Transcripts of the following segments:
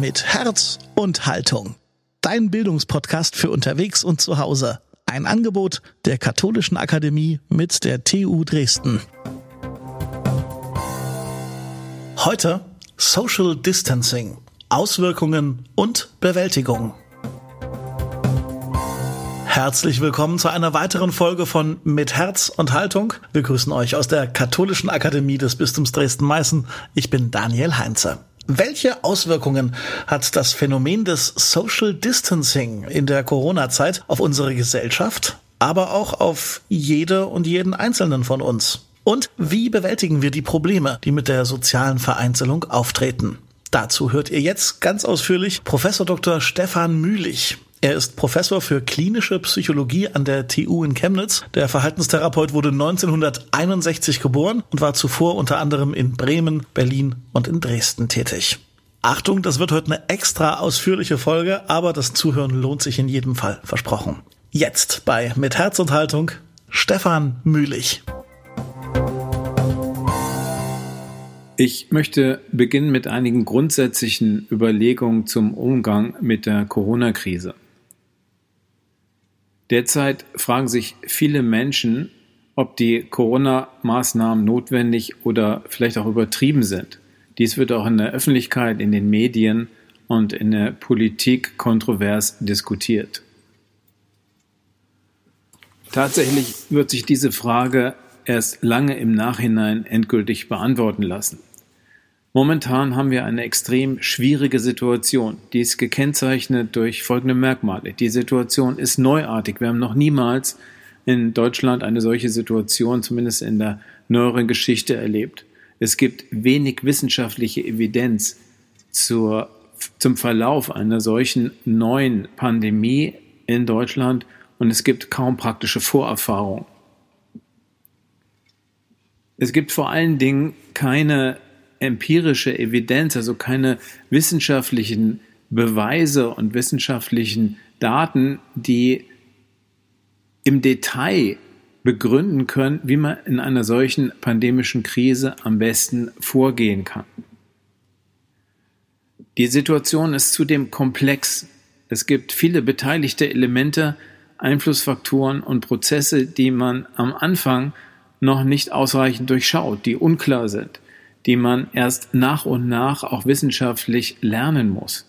Mit Herz und Haltung. Dein Bildungspodcast für unterwegs und zu Hause. Ein Angebot der Katholischen Akademie mit der TU Dresden. Heute Social Distancing. Auswirkungen und Bewältigung. Herzlich willkommen zu einer weiteren Folge von Mit Herz und Haltung. Wir grüßen euch aus der Katholischen Akademie des Bistums Dresden-Meißen. Ich bin Daniel Heinze. Welche Auswirkungen hat das Phänomen des Social Distancing in der Corona-Zeit auf unsere Gesellschaft, aber auch auf jede und jeden Einzelnen von uns? Und wie bewältigen wir die Probleme, die mit der sozialen Vereinzelung auftreten? Dazu hört ihr jetzt ganz ausführlich Professor Dr. Stefan Mühlich. Er ist Professor für klinische Psychologie an der TU in Chemnitz. Der Verhaltenstherapeut wurde 1961 geboren und war zuvor unter anderem in Bremen, Berlin und in Dresden tätig. Achtung, das wird heute eine extra ausführliche Folge, aber das Zuhören lohnt sich in jedem Fall, versprochen. Jetzt bei Mit Herz und Haltung Stefan Mühlich. Ich möchte beginnen mit einigen grundsätzlichen Überlegungen zum Umgang mit der Corona-Krise. Derzeit fragen sich viele Menschen, ob die Corona-Maßnahmen notwendig oder vielleicht auch übertrieben sind. Dies wird auch in der Öffentlichkeit, in den Medien und in der Politik kontrovers diskutiert. Tatsächlich wird sich diese Frage erst lange im Nachhinein endgültig beantworten lassen. Momentan haben wir eine extrem schwierige Situation. Die ist gekennzeichnet durch folgende Merkmale. Die Situation ist neuartig. Wir haben noch niemals in Deutschland eine solche Situation, zumindest in der neueren Geschichte, erlebt. Es gibt wenig wissenschaftliche Evidenz zur, zum Verlauf einer solchen neuen Pandemie in Deutschland und es gibt kaum praktische Vorerfahrung. Es gibt vor allen Dingen keine empirische Evidenz, also keine wissenschaftlichen Beweise und wissenschaftlichen Daten, die im Detail begründen können, wie man in einer solchen pandemischen Krise am besten vorgehen kann. Die Situation ist zudem komplex. Es gibt viele beteiligte Elemente, Einflussfaktoren und Prozesse, die man am Anfang noch nicht ausreichend durchschaut, die unklar sind die man erst nach und nach auch wissenschaftlich lernen muss.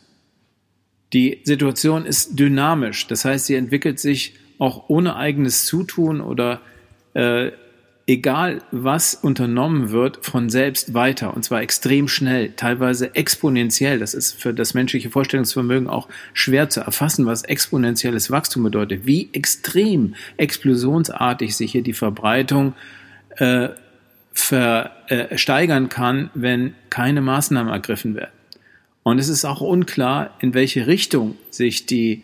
Die Situation ist dynamisch, das heißt, sie entwickelt sich auch ohne eigenes Zutun oder äh, egal was unternommen wird, von selbst weiter und zwar extrem schnell, teilweise exponentiell. Das ist für das menschliche Vorstellungsvermögen auch schwer zu erfassen, was exponentielles Wachstum bedeutet, wie extrem explosionsartig sich hier die Verbreitung äh, versteigern kann, wenn keine Maßnahmen ergriffen werden. Und es ist auch unklar, in welche Richtung sich die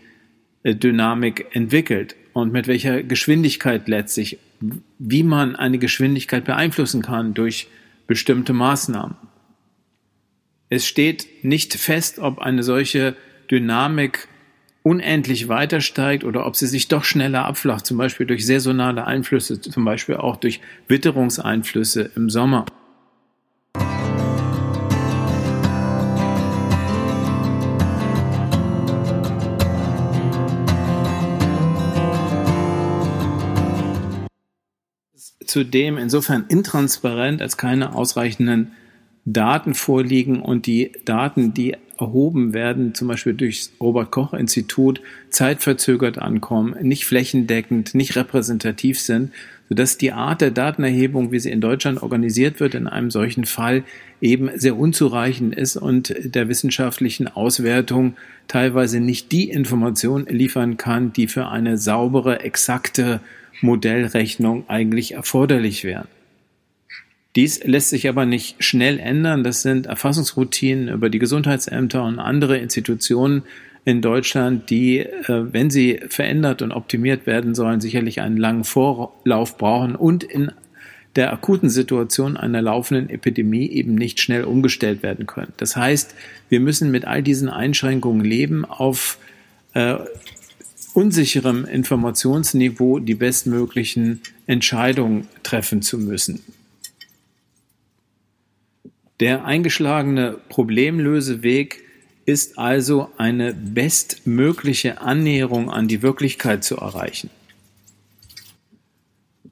äh, Dynamik entwickelt und mit welcher Geschwindigkeit letztlich, wie man eine Geschwindigkeit beeinflussen kann durch bestimmte Maßnahmen. Es steht nicht fest, ob eine solche Dynamik unendlich weiter steigt oder ob sie sich doch schneller abflacht, zum Beispiel durch saisonale Einflüsse, zum Beispiel auch durch Witterungseinflüsse im Sommer. Zudem insofern intransparent, als keine ausreichenden Daten vorliegen und die Daten, die erhoben werden, zum Beispiel durchs Robert-Koch-Institut, zeitverzögert ankommen, nicht flächendeckend, nicht repräsentativ sind, sodass die Art der Datenerhebung, wie sie in Deutschland organisiert wird, in einem solchen Fall eben sehr unzureichend ist und der wissenschaftlichen Auswertung teilweise nicht die Information liefern kann, die für eine saubere, exakte Modellrechnung eigentlich erforderlich wären. Dies lässt sich aber nicht schnell ändern. Das sind Erfassungsroutinen über die Gesundheitsämter und andere Institutionen in Deutschland, die, äh, wenn sie verändert und optimiert werden sollen, sicherlich einen langen Vorlauf brauchen und in der akuten Situation einer laufenden Epidemie eben nicht schnell umgestellt werden können. Das heißt, wir müssen mit all diesen Einschränkungen leben, auf äh, unsicherem Informationsniveau die bestmöglichen Entscheidungen treffen zu müssen. Der eingeschlagene Problemlöseweg ist also eine bestmögliche Annäherung an die Wirklichkeit zu erreichen.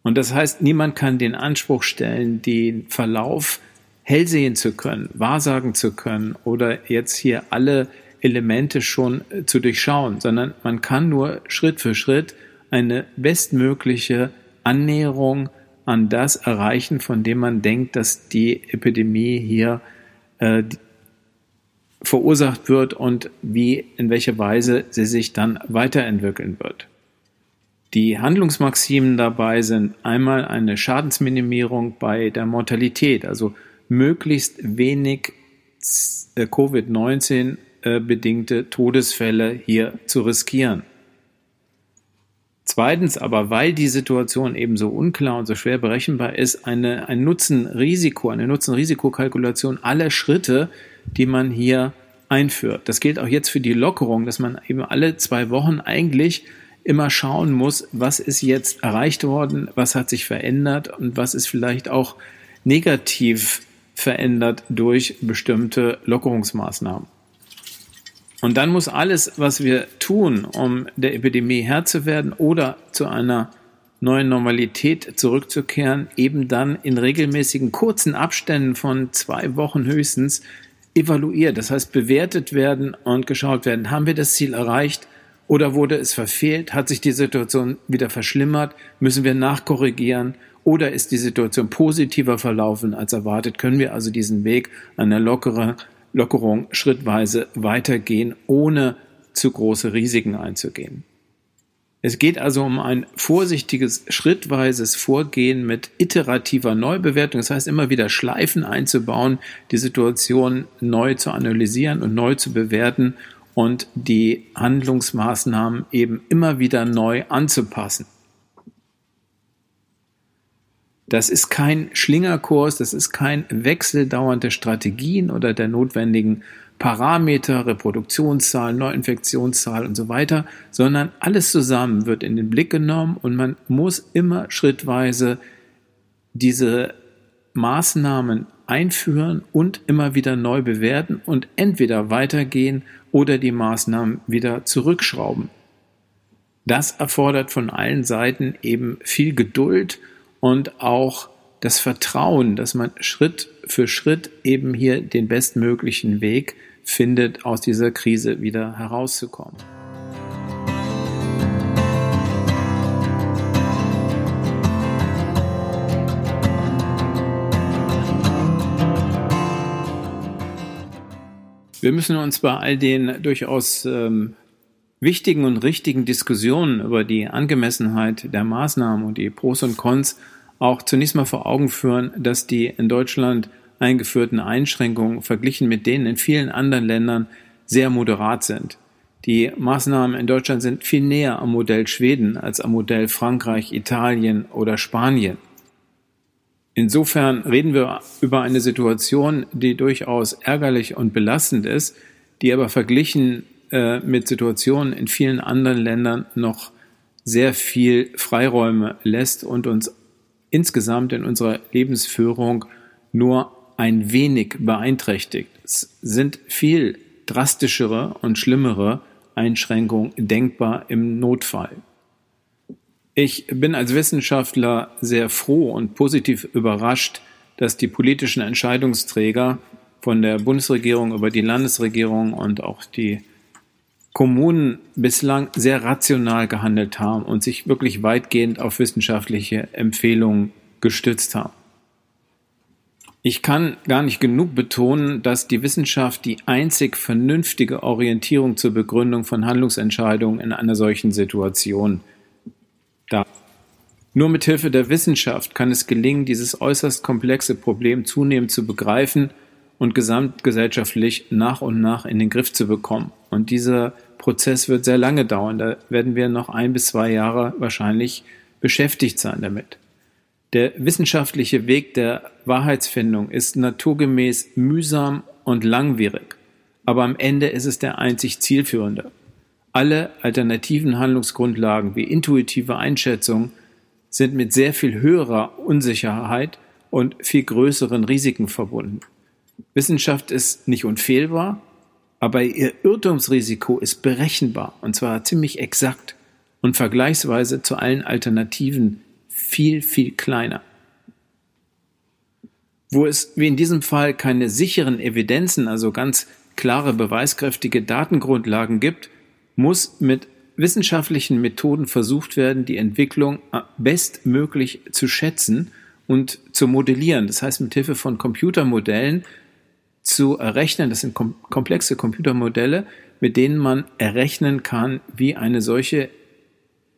Und das heißt, niemand kann den Anspruch stellen, den Verlauf hell sehen zu können, wahrsagen zu können oder jetzt hier alle Elemente schon äh, zu durchschauen, sondern man kann nur Schritt für Schritt eine bestmögliche Annäherung an das erreichen, von dem man denkt, dass die Epidemie hier äh, verursacht wird und wie, in welcher Weise sie sich dann weiterentwickeln wird. Die Handlungsmaximen dabei sind einmal eine Schadensminimierung bei der Mortalität, also möglichst wenig äh, Covid-19 äh, bedingte Todesfälle hier zu riskieren. Zweitens aber, weil die Situation eben so unklar und so schwer berechenbar ist, eine, ein Nutzen-Risiko, eine Nutzen-Risikokalkulation aller Schritte, die man hier einführt. Das gilt auch jetzt für die Lockerung, dass man eben alle zwei Wochen eigentlich immer schauen muss, was ist jetzt erreicht worden, was hat sich verändert und was ist vielleicht auch negativ verändert durch bestimmte Lockerungsmaßnahmen. Und dann muss alles, was wir tun, um der Epidemie Herr zu werden oder zu einer neuen Normalität zurückzukehren, eben dann in regelmäßigen kurzen Abständen von zwei Wochen höchstens evaluiert. Das heißt, bewertet werden und geschaut werden, haben wir das Ziel erreicht oder wurde es verfehlt? Hat sich die Situation wieder verschlimmert? Müssen wir nachkorrigieren? Oder ist die Situation positiver verlaufen als erwartet? Können wir also diesen Weg einer lockeren Lockerung schrittweise weitergehen, ohne zu große Risiken einzugehen. Es geht also um ein vorsichtiges, schrittweises Vorgehen mit iterativer Neubewertung. Das heißt, immer wieder Schleifen einzubauen, die Situation neu zu analysieren und neu zu bewerten und die Handlungsmaßnahmen eben immer wieder neu anzupassen. Das ist kein Schlingerkurs, das ist kein Wechsel dauernde Strategien oder der notwendigen Parameter, Reproduktionszahl, Neuinfektionszahl und so weiter, sondern alles zusammen wird in den Blick genommen und man muss immer schrittweise diese Maßnahmen einführen und immer wieder neu bewerten und entweder weitergehen oder die Maßnahmen wieder zurückschrauben. Das erfordert von allen Seiten eben viel Geduld und auch das Vertrauen, dass man Schritt für Schritt eben hier den bestmöglichen Weg findet, aus dieser Krise wieder herauszukommen. Wir müssen uns bei all den durchaus ähm, wichtigen und richtigen Diskussionen über die Angemessenheit der Maßnahmen und die Pros und Cons auch zunächst mal vor Augen führen, dass die in Deutschland eingeführten Einschränkungen verglichen mit denen in vielen anderen Ländern sehr moderat sind. Die Maßnahmen in Deutschland sind viel näher am Modell Schweden als am Modell Frankreich, Italien oder Spanien. Insofern reden wir über eine Situation, die durchaus ärgerlich und belastend ist, die aber verglichen äh, mit Situationen in vielen anderen Ländern noch sehr viel Freiräume lässt und uns insgesamt in unserer Lebensführung nur ein wenig beeinträchtigt. Es sind viel drastischere und schlimmere Einschränkungen denkbar im Notfall. Ich bin als Wissenschaftler sehr froh und positiv überrascht, dass die politischen Entscheidungsträger von der Bundesregierung über die Landesregierung und auch die Kommunen bislang sehr rational gehandelt haben und sich wirklich weitgehend auf wissenschaftliche Empfehlungen gestützt haben. Ich kann gar nicht genug betonen, dass die Wissenschaft die einzig vernünftige Orientierung zur Begründung von Handlungsentscheidungen in einer solchen Situation darf. Nur mit Hilfe der Wissenschaft kann es gelingen, dieses äußerst komplexe Problem zunehmend zu begreifen und gesamtgesellschaftlich nach und nach in den Griff zu bekommen. Und dieser Prozess wird sehr lange dauern. Da werden wir noch ein bis zwei Jahre wahrscheinlich beschäftigt sein damit. Der wissenschaftliche Weg der Wahrheitsfindung ist naturgemäß mühsam und langwierig, aber am Ende ist es der einzig zielführende. Alle alternativen Handlungsgrundlagen wie intuitive Einschätzung sind mit sehr viel höherer Unsicherheit und viel größeren Risiken verbunden. Wissenschaft ist nicht unfehlbar, aber ihr Irrtumsrisiko ist berechenbar und zwar ziemlich exakt und vergleichsweise zu allen Alternativen viel, viel kleiner. Wo es wie in diesem Fall keine sicheren Evidenzen, also ganz klare beweiskräftige Datengrundlagen gibt, muss mit wissenschaftlichen Methoden versucht werden, die Entwicklung bestmöglich zu schätzen und zu modellieren. Das heißt, mit Hilfe von Computermodellen zu errechnen, das sind kom komplexe Computermodelle, mit denen man errechnen kann, wie eine solche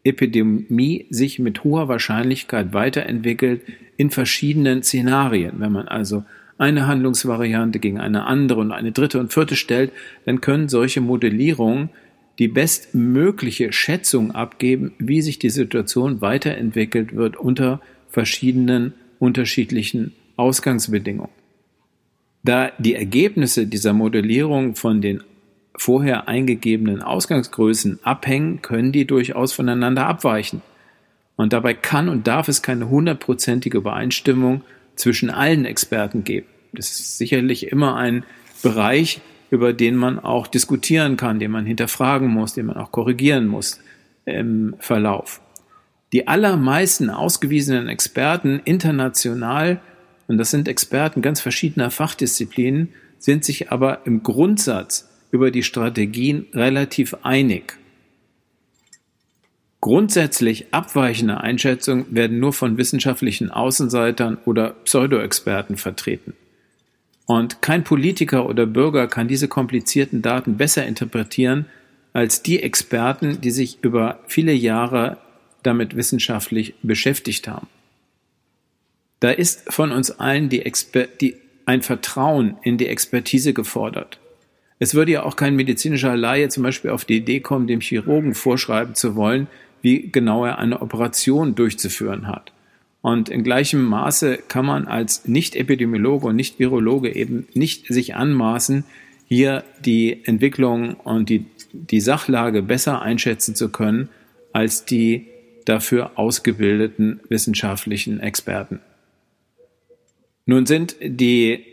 Epidemie sich mit hoher Wahrscheinlichkeit weiterentwickelt in verschiedenen Szenarien. Wenn man also eine Handlungsvariante gegen eine andere und eine dritte und vierte stellt, dann können solche Modellierungen die bestmögliche Schätzung abgeben, wie sich die Situation weiterentwickelt wird unter verschiedenen unterschiedlichen Ausgangsbedingungen. Da die Ergebnisse dieser Modellierung von den vorher eingegebenen Ausgangsgrößen abhängen, können die durchaus voneinander abweichen. Und dabei kann und darf es keine hundertprozentige Übereinstimmung zwischen allen Experten geben. Das ist sicherlich immer ein Bereich, über den man auch diskutieren kann, den man hinterfragen muss, den man auch korrigieren muss im Verlauf. Die allermeisten ausgewiesenen Experten international, und das sind Experten ganz verschiedener Fachdisziplinen, sind sich aber im Grundsatz über die Strategien relativ einig. Grundsätzlich abweichende Einschätzungen werden nur von wissenschaftlichen Außenseitern oder Pseudoexperten vertreten. Und kein Politiker oder Bürger kann diese komplizierten Daten besser interpretieren als die Experten, die sich über viele Jahre damit wissenschaftlich beschäftigt haben. Da ist von uns allen die Exper die, ein Vertrauen in die Expertise gefordert. Es würde ja auch kein medizinischer Laie zum Beispiel auf die Idee kommen, dem Chirurgen vorschreiben zu wollen, wie genau er eine Operation durchzuführen hat. Und in gleichem Maße kann man als Nicht-Epidemiologe und Nicht-Virologe eben nicht sich anmaßen, hier die Entwicklung und die, die Sachlage besser einschätzen zu können als die dafür ausgebildeten wissenschaftlichen Experten. Nun sind die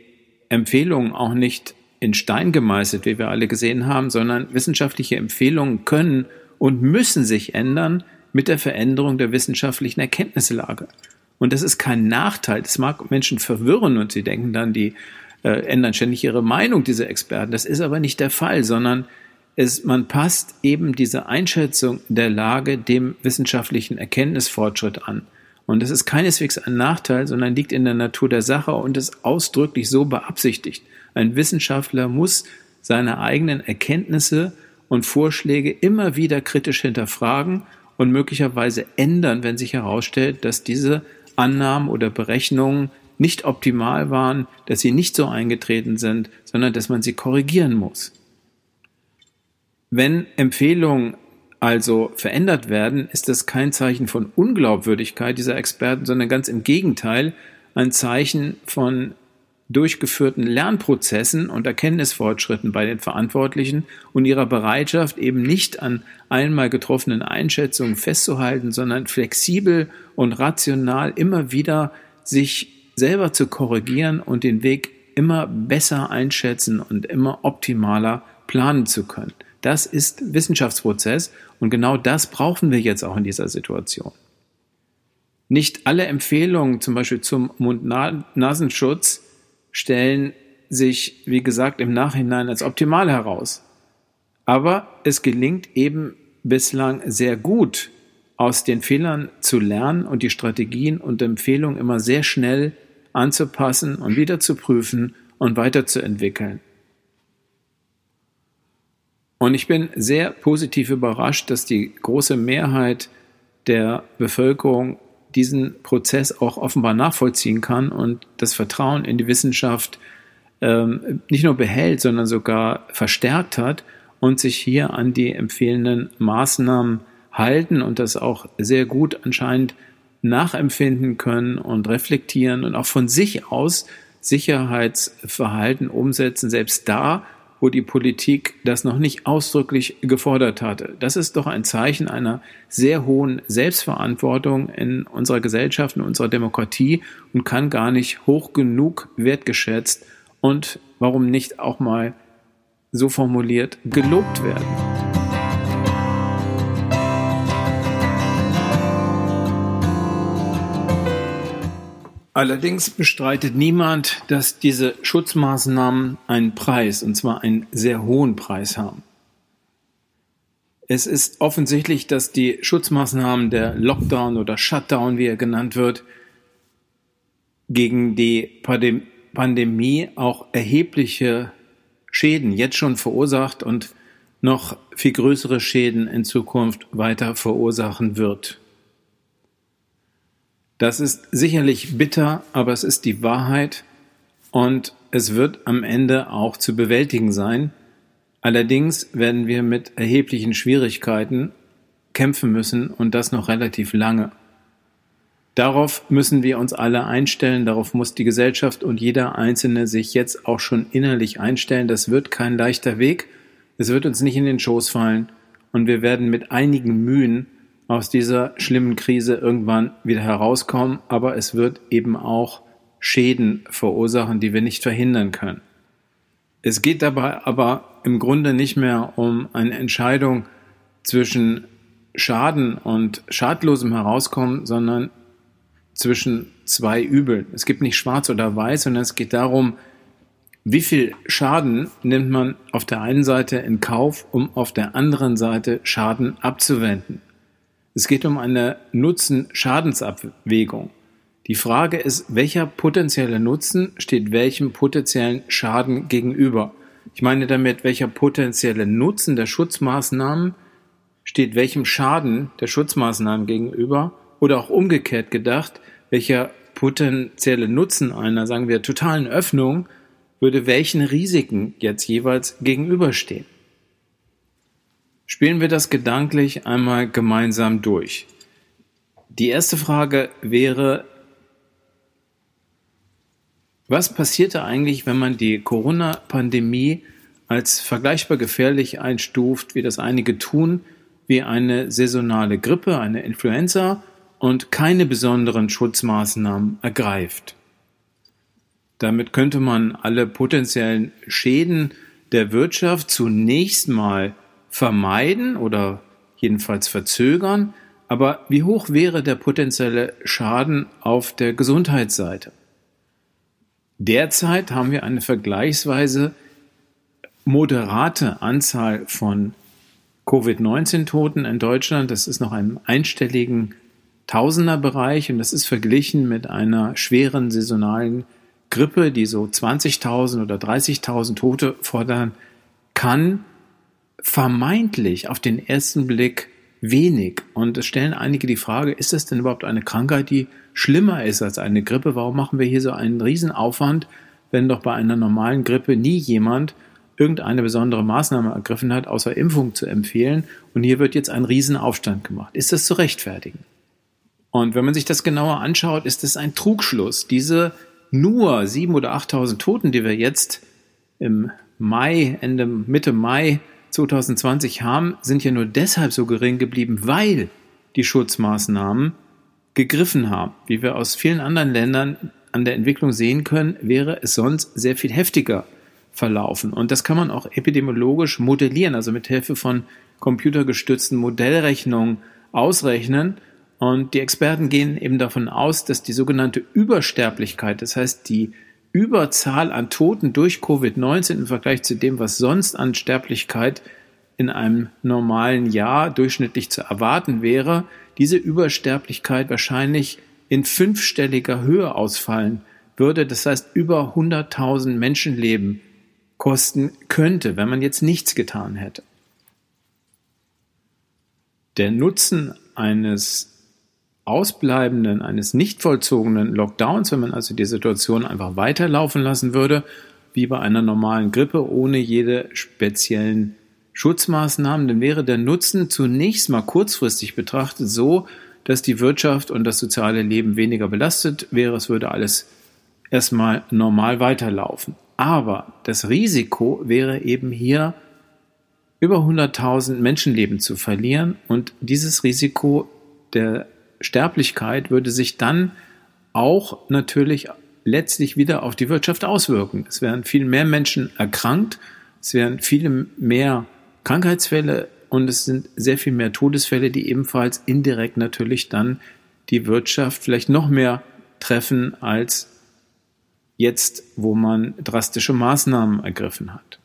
Empfehlungen auch nicht in Stein gemeißelt, wie wir alle gesehen haben, sondern wissenschaftliche Empfehlungen können und müssen sich ändern mit der Veränderung der wissenschaftlichen Erkenntnislage. Und das ist kein Nachteil. Das mag Menschen verwirren und sie denken dann, die äh, ändern ständig ihre Meinung, diese Experten. Das ist aber nicht der Fall, sondern es, man passt eben diese Einschätzung der Lage dem wissenschaftlichen Erkenntnisfortschritt an. Und das ist keineswegs ein Nachteil, sondern liegt in der Natur der Sache und ist ausdrücklich so beabsichtigt. Ein Wissenschaftler muss seine eigenen Erkenntnisse und Vorschläge immer wieder kritisch hinterfragen und möglicherweise ändern, wenn sich herausstellt, dass diese Annahmen oder Berechnungen nicht optimal waren, dass sie nicht so eingetreten sind, sondern dass man sie korrigieren muss. Wenn Empfehlungen also verändert werden, ist das kein Zeichen von Unglaubwürdigkeit dieser Experten, sondern ganz im Gegenteil ein Zeichen von durchgeführten Lernprozessen und Erkenntnisfortschritten bei den Verantwortlichen und ihrer Bereitschaft, eben nicht an einmal getroffenen Einschätzungen festzuhalten, sondern flexibel und rational immer wieder sich selber zu korrigieren und den Weg immer besser einschätzen und immer optimaler planen zu können. Das ist Wissenschaftsprozess und genau das brauchen wir jetzt auch in dieser Situation. Nicht alle Empfehlungen, zum Beispiel zum Mund-Nasenschutz, stellen sich, wie gesagt, im Nachhinein als optimal heraus. Aber es gelingt eben bislang sehr gut, aus den Fehlern zu lernen und die Strategien und Empfehlungen immer sehr schnell anzupassen und wieder zu prüfen und weiterzuentwickeln. Und ich bin sehr positiv überrascht, dass die große Mehrheit der Bevölkerung diesen Prozess auch offenbar nachvollziehen kann und das Vertrauen in die Wissenschaft ähm, nicht nur behält, sondern sogar verstärkt hat und sich hier an die empfehlenden Maßnahmen halten und das auch sehr gut anscheinend nachempfinden können und reflektieren und auch von sich aus Sicherheitsverhalten umsetzen, selbst da, wo die Politik das noch nicht ausdrücklich gefordert hatte. Das ist doch ein Zeichen einer sehr hohen Selbstverantwortung in unserer Gesellschaft, in unserer Demokratie und kann gar nicht hoch genug wertgeschätzt und warum nicht auch mal so formuliert, gelobt werden. Allerdings bestreitet niemand, dass diese Schutzmaßnahmen einen Preis, und zwar einen sehr hohen Preis haben. Es ist offensichtlich, dass die Schutzmaßnahmen der Lockdown oder Shutdown, wie er genannt wird, gegen die Pandemie auch erhebliche Schäden jetzt schon verursacht und noch viel größere Schäden in Zukunft weiter verursachen wird. Das ist sicherlich bitter, aber es ist die Wahrheit und es wird am Ende auch zu bewältigen sein. Allerdings werden wir mit erheblichen Schwierigkeiten kämpfen müssen und das noch relativ lange. Darauf müssen wir uns alle einstellen, darauf muss die Gesellschaft und jeder Einzelne sich jetzt auch schon innerlich einstellen. Das wird kein leichter Weg, es wird uns nicht in den Schoß fallen und wir werden mit einigen Mühen aus dieser schlimmen Krise irgendwann wieder herauskommen, aber es wird eben auch Schäden verursachen, die wir nicht verhindern können. Es geht dabei aber im Grunde nicht mehr um eine Entscheidung zwischen Schaden und schadlosem Herauskommen, sondern zwischen zwei Übeln. Es gibt nicht schwarz oder weiß, sondern es geht darum, wie viel Schaden nimmt man auf der einen Seite in Kauf, um auf der anderen Seite Schaden abzuwenden. Es geht um eine Nutzen-Schadensabwägung. Die Frage ist, welcher potenzielle Nutzen steht welchem potenziellen Schaden gegenüber? Ich meine damit, welcher potenzielle Nutzen der Schutzmaßnahmen steht welchem Schaden der Schutzmaßnahmen gegenüber? Oder auch umgekehrt gedacht, welcher potenzielle Nutzen einer, sagen wir, totalen Öffnung würde welchen Risiken jetzt jeweils gegenüberstehen? Spielen wir das gedanklich einmal gemeinsam durch. Die erste Frage wäre, was passierte eigentlich, wenn man die Corona-Pandemie als vergleichbar gefährlich einstuft, wie das einige tun, wie eine saisonale Grippe, eine Influenza und keine besonderen Schutzmaßnahmen ergreift? Damit könnte man alle potenziellen Schäden der Wirtschaft zunächst mal vermeiden oder jedenfalls verzögern, aber wie hoch wäre der potenzielle Schaden auf der Gesundheitsseite? Derzeit haben wir eine vergleichsweise moderate Anzahl von Covid-19-Toten in Deutschland. Das ist noch im einstelligen Tausenderbereich und das ist verglichen mit einer schweren saisonalen Grippe, die so 20.000 oder 30.000 Tote fordern kann, vermeintlich auf den ersten Blick wenig. Und es stellen einige die Frage, ist das denn überhaupt eine Krankheit, die schlimmer ist als eine Grippe? Warum machen wir hier so einen Riesenaufwand, wenn doch bei einer normalen Grippe nie jemand irgendeine besondere Maßnahme ergriffen hat, außer Impfung zu empfehlen. Und hier wird jetzt ein Riesenaufstand gemacht. Ist das zu rechtfertigen? Und wenn man sich das genauer anschaut, ist es ein Trugschluss. Diese nur sieben oder achttausend Toten, die wir jetzt im Mai, Ende, Mitte Mai 2020 haben, sind ja nur deshalb so gering geblieben, weil die Schutzmaßnahmen gegriffen haben. Wie wir aus vielen anderen Ländern an der Entwicklung sehen können, wäre es sonst sehr viel heftiger verlaufen. Und das kann man auch epidemiologisch modellieren, also mit Hilfe von computergestützten Modellrechnungen ausrechnen. Und die Experten gehen eben davon aus, dass die sogenannte Übersterblichkeit, das heißt die Überzahl an Toten durch Covid-19 im Vergleich zu dem, was sonst an Sterblichkeit in einem normalen Jahr durchschnittlich zu erwarten wäre, diese Übersterblichkeit wahrscheinlich in fünfstelliger Höhe ausfallen würde. Das heißt, über 100.000 Menschenleben kosten könnte, wenn man jetzt nichts getan hätte. Der Nutzen eines ausbleibenden, eines nicht vollzogenen Lockdowns, wenn man also die Situation einfach weiterlaufen lassen würde, wie bei einer normalen Grippe, ohne jede speziellen Schutzmaßnahmen, dann wäre der Nutzen zunächst mal kurzfristig betrachtet so, dass die Wirtschaft und das soziale Leben weniger belastet wäre. Es würde alles erstmal normal weiterlaufen. Aber das Risiko wäre eben hier über 100.000 Menschenleben zu verlieren und dieses Risiko der Sterblichkeit würde sich dann auch natürlich letztlich wieder auf die Wirtschaft auswirken. Es wären viel mehr Menschen erkrankt Es wären viele mehr Krankheitsfälle und es sind sehr viel mehr Todesfälle, die ebenfalls indirekt natürlich dann die Wirtschaft vielleicht noch mehr treffen als jetzt, wo man drastische Maßnahmen ergriffen hat.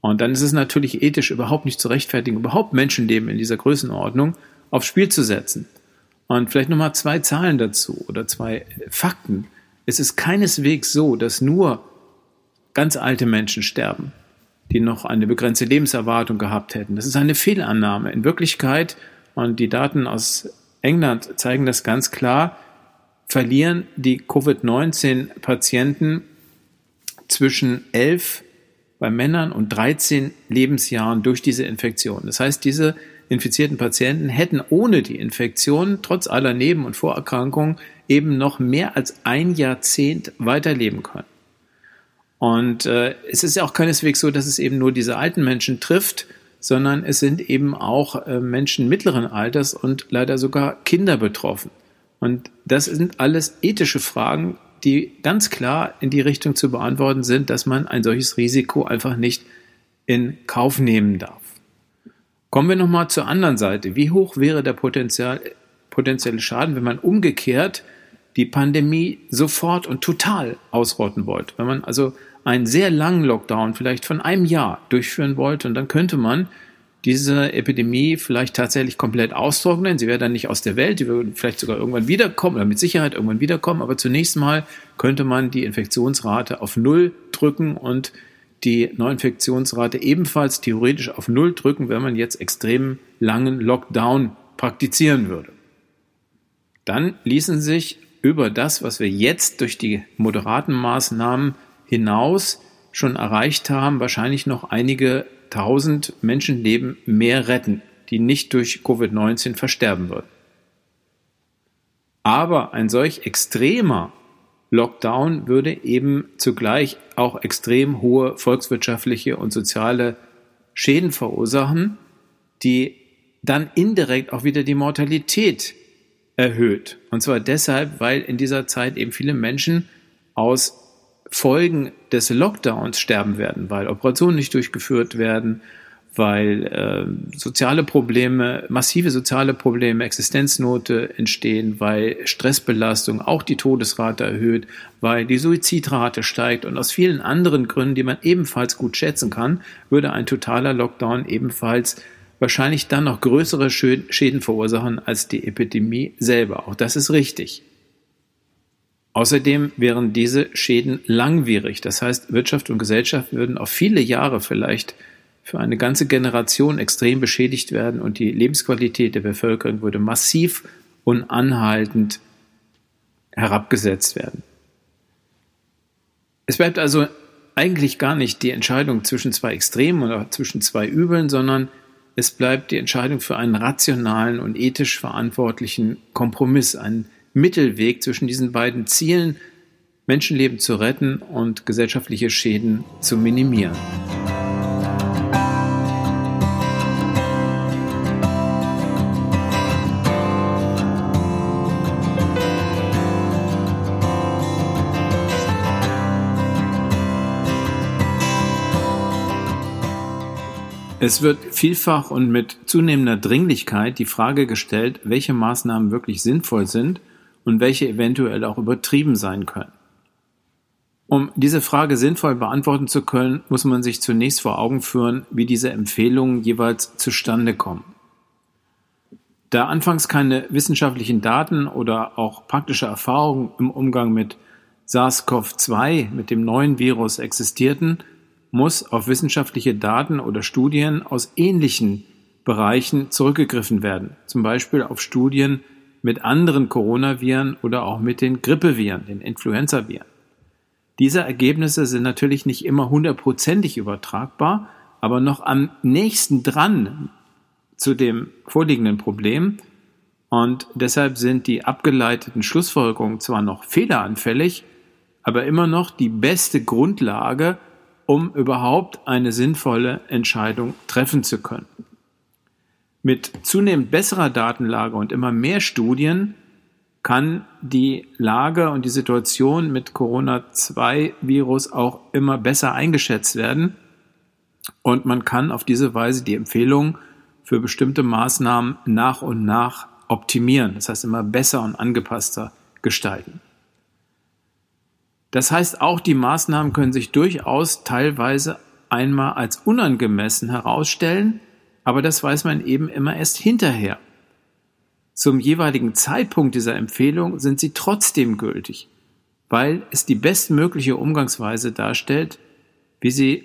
Und dann ist es natürlich ethisch überhaupt nicht zu rechtfertigen, überhaupt Menschenleben in dieser Größenordnung aufs Spiel zu setzen. Und vielleicht nochmal zwei Zahlen dazu oder zwei Fakten. Es ist keineswegs so, dass nur ganz alte Menschen sterben, die noch eine begrenzte Lebenserwartung gehabt hätten. Das ist eine Fehlannahme. In Wirklichkeit, und die Daten aus England zeigen das ganz klar, verlieren die Covid-19-Patienten zwischen 11 bei Männern und 13 Lebensjahren durch diese Infektion. Das heißt, diese infizierten Patienten hätten ohne die Infektion, trotz aller Neben- und Vorerkrankungen, eben noch mehr als ein Jahrzehnt weiterleben können. Und äh, es ist ja auch keineswegs so, dass es eben nur diese alten Menschen trifft, sondern es sind eben auch äh, Menschen mittleren Alters und leider sogar Kinder betroffen. Und das sind alles ethische Fragen, die ganz klar in die Richtung zu beantworten sind, dass man ein solches Risiko einfach nicht in Kauf nehmen darf. Kommen wir nochmal zur anderen Seite. Wie hoch wäre der Potenzial, potenzielle Schaden, wenn man umgekehrt die Pandemie sofort und total ausrotten wollte? Wenn man also einen sehr langen Lockdown vielleicht von einem Jahr durchführen wollte und dann könnte man diese Epidemie vielleicht tatsächlich komplett austrocknen. Sie wäre dann nicht aus der Welt, sie würde vielleicht sogar irgendwann wiederkommen oder mit Sicherheit irgendwann wiederkommen, aber zunächst mal könnte man die Infektionsrate auf Null drücken und die Neuinfektionsrate ebenfalls theoretisch auf Null drücken, wenn man jetzt extrem langen Lockdown praktizieren würde. Dann ließen sich über das, was wir jetzt durch die moderaten Maßnahmen hinaus schon erreicht haben, wahrscheinlich noch einige 1000 Menschenleben mehr retten, die nicht durch Covid-19 versterben würden. Aber ein solch extremer Lockdown würde eben zugleich auch extrem hohe volkswirtschaftliche und soziale Schäden verursachen, die dann indirekt auch wieder die Mortalität erhöht. Und zwar deshalb, weil in dieser Zeit eben viele Menschen aus Folgen des Lockdowns sterben werden, weil Operationen nicht durchgeführt werden, weil äh, soziale Probleme, massive soziale Probleme, Existenznote entstehen, weil Stressbelastung auch die Todesrate erhöht, weil die Suizidrate steigt und aus vielen anderen Gründen, die man ebenfalls gut schätzen kann, würde ein totaler Lockdown ebenfalls wahrscheinlich dann noch größere Schäden verursachen als die Epidemie selber. Auch das ist richtig. Außerdem wären diese Schäden langwierig. Das heißt, Wirtschaft und Gesellschaft würden auf viele Jahre vielleicht für eine ganze Generation extrem beschädigt werden und die Lebensqualität der Bevölkerung würde massiv und anhaltend herabgesetzt werden. Es bleibt also eigentlich gar nicht die Entscheidung zwischen zwei Extremen oder zwischen zwei Übeln, sondern es bleibt die Entscheidung für einen rationalen und ethisch verantwortlichen Kompromiss, einen Mittelweg zwischen diesen beiden Zielen, Menschenleben zu retten und gesellschaftliche Schäden zu minimieren. Es wird vielfach und mit zunehmender Dringlichkeit die Frage gestellt, welche Maßnahmen wirklich sinnvoll sind und welche eventuell auch übertrieben sein können. Um diese Frage sinnvoll beantworten zu können, muss man sich zunächst vor Augen führen, wie diese Empfehlungen jeweils zustande kommen. Da anfangs keine wissenschaftlichen Daten oder auch praktische Erfahrungen im Umgang mit SARS-CoV-2, mit dem neuen Virus existierten, muss auf wissenschaftliche Daten oder Studien aus ähnlichen Bereichen zurückgegriffen werden, zum Beispiel auf Studien mit anderen Coronaviren oder auch mit den Grippeviren, den Influenzaviren. Diese Ergebnisse sind natürlich nicht immer hundertprozentig übertragbar, aber noch am nächsten dran zu dem vorliegenden Problem. Und deshalb sind die abgeleiteten Schlussfolgerungen zwar noch fehleranfällig, aber immer noch die beste Grundlage, um überhaupt eine sinnvolle Entscheidung treffen zu können. Mit zunehmend besserer Datenlage und immer mehr Studien kann die Lage und die Situation mit Corona-2-Virus auch immer besser eingeschätzt werden. Und man kann auf diese Weise die Empfehlungen für bestimmte Maßnahmen nach und nach optimieren, das heißt immer besser und angepasster gestalten. Das heißt, auch die Maßnahmen können sich durchaus teilweise einmal als unangemessen herausstellen, aber das weiß man eben immer erst hinterher. Zum jeweiligen Zeitpunkt dieser Empfehlung sind sie trotzdem gültig, weil es die bestmögliche Umgangsweise darstellt, wie sie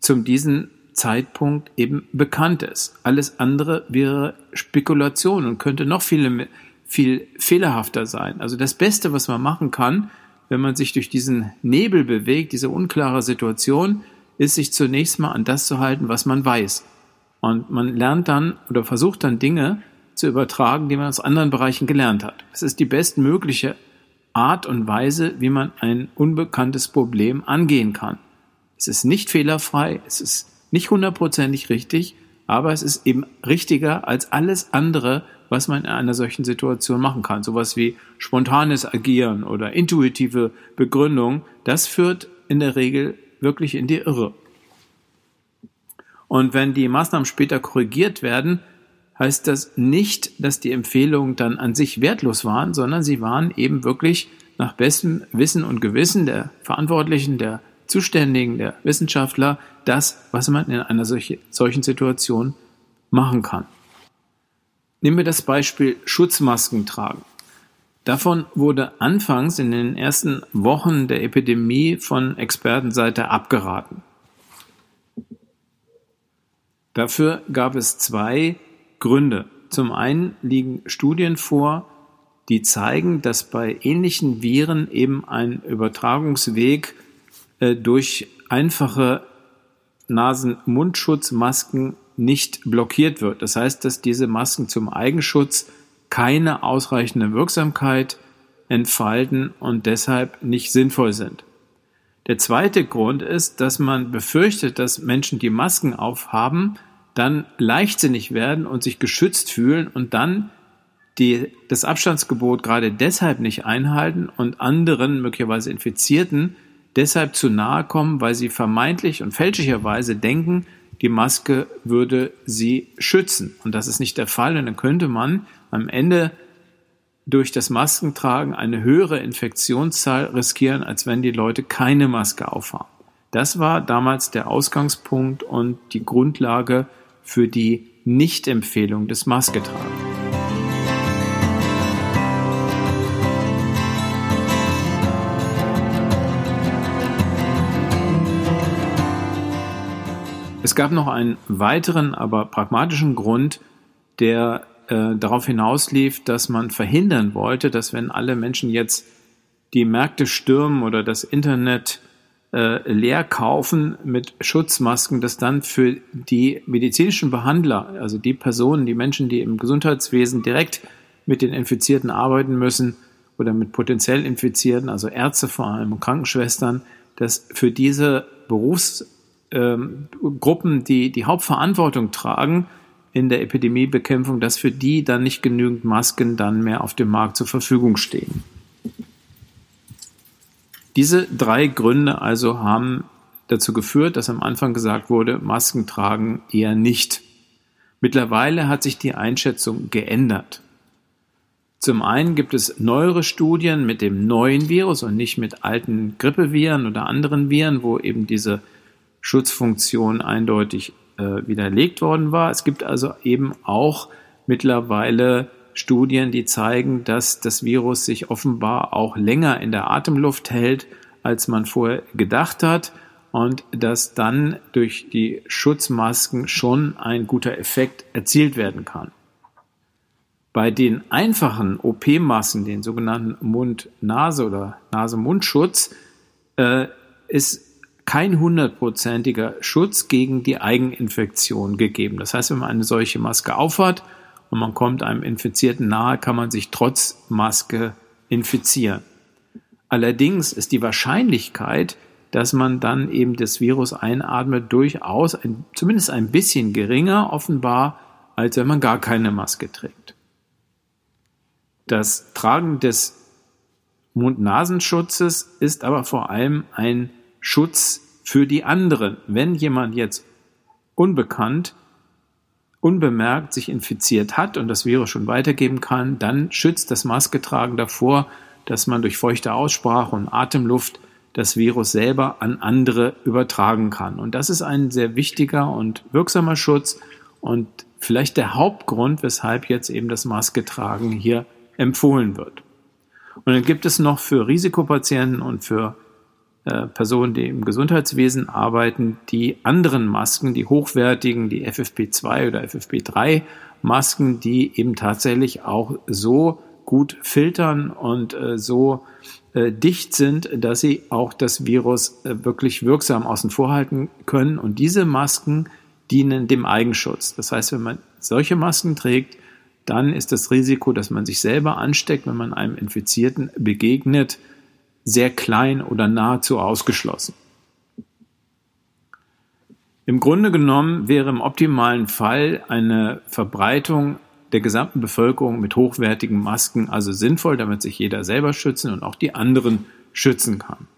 zum diesen Zeitpunkt eben bekannt ist. Alles andere wäre Spekulation und könnte noch viel, viel fehlerhafter sein. Also das Beste, was man machen kann, wenn man sich durch diesen Nebel bewegt, diese unklare Situation, ist sich zunächst mal an das zu halten, was man weiß. Und man lernt dann oder versucht dann Dinge zu übertragen, die man aus anderen Bereichen gelernt hat. Es ist die bestmögliche Art und Weise, wie man ein unbekanntes Problem angehen kann. Es ist nicht fehlerfrei, es ist nicht hundertprozentig richtig, aber es ist eben richtiger als alles andere, was man in einer solchen Situation machen kann. Sowas wie spontanes Agieren oder intuitive Begründung, das führt in der Regel wirklich in die Irre. Und wenn die Maßnahmen später korrigiert werden, heißt das nicht, dass die Empfehlungen dann an sich wertlos waren, sondern sie waren eben wirklich nach bestem Wissen und Gewissen der Verantwortlichen, der Zuständigen, der Wissenschaftler, das, was man in einer solche, solchen Situation machen kann. Nehmen wir das Beispiel Schutzmasken tragen. Davon wurde anfangs in den ersten Wochen der Epidemie von Expertenseite abgeraten. Dafür gab es zwei Gründe. Zum einen liegen Studien vor, die zeigen, dass bei ähnlichen Viren eben ein Übertragungsweg äh, durch einfache Nasen-Mundschutzmasken nicht blockiert wird. Das heißt, dass diese Masken zum Eigenschutz keine ausreichende Wirksamkeit entfalten und deshalb nicht sinnvoll sind. Der zweite Grund ist, dass man befürchtet, dass Menschen, die Masken aufhaben, dann leichtsinnig werden und sich geschützt fühlen und dann die, das Abstandsgebot gerade deshalb nicht einhalten und anderen, möglicherweise Infizierten, deshalb zu nahe kommen, weil sie vermeintlich und fälschlicherweise denken, die Maske würde sie schützen. Und das ist nicht der Fall. Und dann könnte man am Ende durch das Maskentragen eine höhere Infektionszahl riskieren, als wenn die Leute keine Maske aufhaben. Das war damals der Ausgangspunkt und die Grundlage für die Nichtempfehlung des Masketragens. Es gab noch einen weiteren, aber pragmatischen Grund, der äh, darauf hinauslief, dass man verhindern wollte, dass wenn alle Menschen jetzt die Märkte stürmen oder das Internet äh, leer kaufen mit Schutzmasken, dass dann für die medizinischen Behandler, also die Personen, die Menschen, die im Gesundheitswesen direkt mit den Infizierten arbeiten müssen oder mit potenziell Infizierten, also Ärzte vor allem und Krankenschwestern, dass für diese Berufs ähm, Gruppen, die die Hauptverantwortung tragen in der Epidemiebekämpfung, dass für die dann nicht genügend Masken dann mehr auf dem Markt zur Verfügung stehen. Diese drei Gründe also haben dazu geführt, dass am Anfang gesagt wurde, Masken tragen eher nicht. Mittlerweile hat sich die Einschätzung geändert. Zum einen gibt es neuere Studien mit dem neuen Virus und nicht mit alten Grippeviren oder anderen Viren, wo eben diese Schutzfunktion eindeutig äh, widerlegt worden war. Es gibt also eben auch mittlerweile Studien, die zeigen, dass das Virus sich offenbar auch länger in der Atemluft hält, als man vorher gedacht hat und dass dann durch die Schutzmasken schon ein guter Effekt erzielt werden kann. Bei den einfachen OP-Masken, den sogenannten Mund-Nase- oder Nase-Mund-Schutz, äh, ist kein hundertprozentiger Schutz gegen die Eigeninfektion gegeben. Das heißt, wenn man eine solche Maske aufhat und man kommt einem Infizierten nahe, kann man sich trotz Maske infizieren. Allerdings ist die Wahrscheinlichkeit, dass man dann eben das Virus einatmet, durchaus ein, zumindest ein bisschen geringer offenbar, als wenn man gar keine Maske trägt. Das Tragen des Mund-Nasenschutzes ist aber vor allem ein Schutz für die anderen. Wenn jemand jetzt unbekannt, unbemerkt sich infiziert hat und das Virus schon weitergeben kann, dann schützt das Masketragen davor, dass man durch feuchte Aussprache und Atemluft das Virus selber an andere übertragen kann. Und das ist ein sehr wichtiger und wirksamer Schutz und vielleicht der Hauptgrund, weshalb jetzt eben das Masketragen hier empfohlen wird. Und dann gibt es noch für Risikopatienten und für äh, Personen, die im Gesundheitswesen arbeiten, die anderen Masken, die hochwertigen, die FFP2 oder FFP3 Masken, die eben tatsächlich auch so gut filtern und äh, so äh, dicht sind, dass sie auch das Virus äh, wirklich wirksam außen vor halten können. Und diese Masken dienen dem Eigenschutz. Das heißt, wenn man solche Masken trägt, dann ist das Risiko, dass man sich selber ansteckt, wenn man einem Infizierten begegnet, sehr klein oder nahezu ausgeschlossen. Im Grunde genommen wäre im optimalen Fall eine Verbreitung der gesamten Bevölkerung mit hochwertigen Masken also sinnvoll, damit sich jeder selber schützen und auch die anderen schützen kann.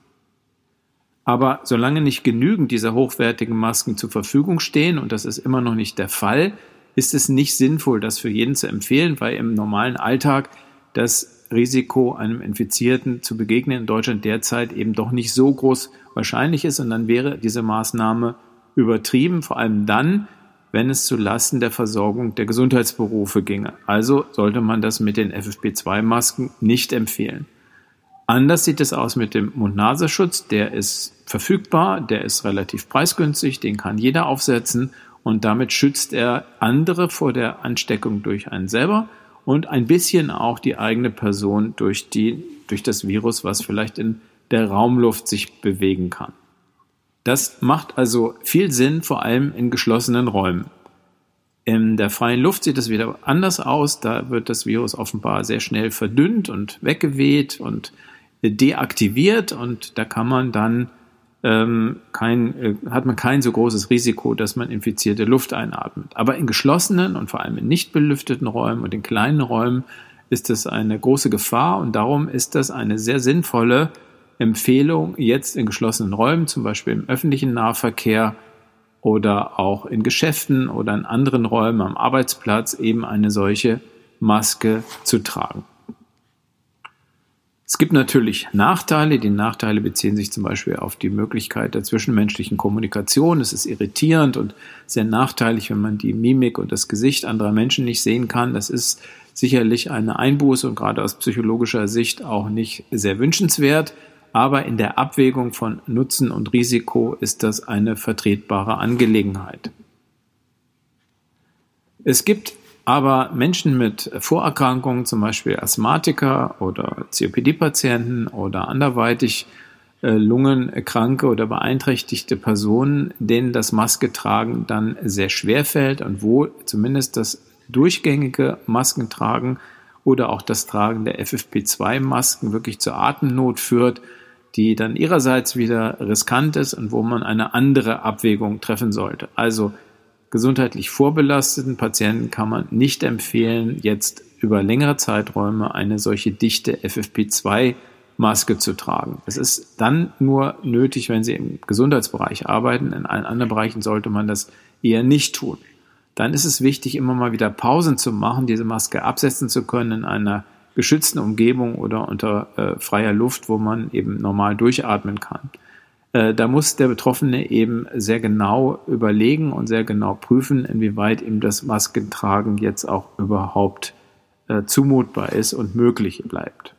Aber solange nicht genügend dieser hochwertigen Masken zur Verfügung stehen, und das ist immer noch nicht der Fall, ist es nicht sinnvoll, das für jeden zu empfehlen, weil im normalen Alltag das Risiko, einem Infizierten zu begegnen in Deutschland derzeit eben doch nicht so groß wahrscheinlich ist. Und dann wäre diese Maßnahme übertrieben, vor allem dann, wenn es zu Lasten der Versorgung der Gesundheitsberufe ginge. Also sollte man das mit den FFP2-Masken nicht empfehlen. Anders sieht es aus mit dem Mund-Nasenschutz. Der ist verfügbar, der ist relativ preisgünstig, den kann jeder aufsetzen und damit schützt er andere vor der Ansteckung durch einen selber und ein bisschen auch die eigene Person durch, die, durch das Virus, was vielleicht in der Raumluft sich bewegen kann. Das macht also viel Sinn, vor allem in geschlossenen Räumen. In der freien Luft sieht es wieder anders aus. Da wird das Virus offenbar sehr schnell verdünnt und weggeweht und deaktiviert und da kann man dann ähm, kein, äh, hat man kein so großes Risiko, dass man infizierte Luft einatmet. Aber in geschlossenen und vor allem in nicht belüfteten Räumen und in kleinen Räumen ist das eine große Gefahr und darum ist das eine sehr sinnvolle Empfehlung, jetzt in geschlossenen Räumen, zum Beispiel im öffentlichen Nahverkehr oder auch in Geschäften oder in anderen Räumen am Arbeitsplatz eben eine solche Maske zu tragen. Es gibt natürlich Nachteile. Die Nachteile beziehen sich zum Beispiel auf die Möglichkeit der zwischenmenschlichen Kommunikation. Es ist irritierend und sehr nachteilig, wenn man die Mimik und das Gesicht anderer Menschen nicht sehen kann. Das ist sicherlich eine Einbuße und gerade aus psychologischer Sicht auch nicht sehr wünschenswert. Aber in der Abwägung von Nutzen und Risiko ist das eine vertretbare Angelegenheit. Es gibt aber Menschen mit Vorerkrankungen, zum Beispiel Asthmatiker oder COPD-Patienten oder anderweitig äh, lungenkranke oder beeinträchtigte Personen, denen das Maske tragen dann sehr schwer fällt und wo zumindest das durchgängige Maskentragen oder auch das Tragen der FFP2-Masken wirklich zur Atemnot führt, die dann ihrerseits wieder riskant ist und wo man eine andere Abwägung treffen sollte. Also gesundheitlich vorbelasteten Patienten kann man nicht empfehlen, jetzt über längere Zeiträume eine solche dichte FFP2 Maske zu tragen. Es ist dann nur nötig, wenn Sie im Gesundheitsbereich arbeiten. In allen anderen Bereichen sollte man das eher nicht tun. Dann ist es wichtig, immer mal wieder Pausen zu machen, diese Maske absetzen zu können in einer geschützten Umgebung oder unter äh, freier Luft, wo man eben normal durchatmen kann. Äh, da muss der Betroffene eben sehr genau überlegen und sehr genau prüfen, inwieweit ihm das Maskentragen jetzt auch überhaupt äh, zumutbar ist und möglich bleibt.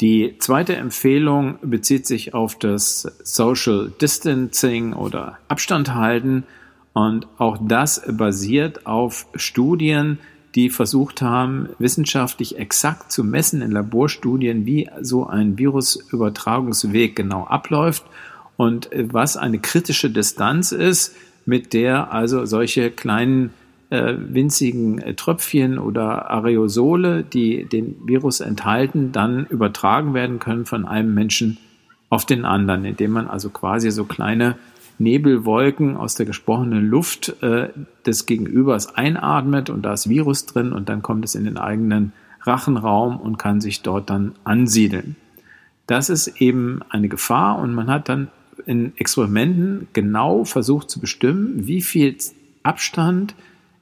Die zweite Empfehlung bezieht sich auf das Social Distancing oder Abstand halten und auch das basiert auf Studien, die versucht haben, wissenschaftlich exakt zu messen in Laborstudien, wie so ein Virusübertragungsweg genau abläuft und was eine kritische Distanz ist, mit der also solche kleinen äh, winzigen äh, Tröpfchen oder Aerosole, die den Virus enthalten, dann übertragen werden können von einem Menschen auf den anderen, indem man also quasi so kleine Nebelwolken aus der gesprochenen Luft äh, des Gegenübers einatmet und da ist Virus drin und dann kommt es in den eigenen Rachenraum und kann sich dort dann ansiedeln. Das ist eben eine Gefahr und man hat dann in Experimenten genau versucht zu bestimmen, wie viel Abstand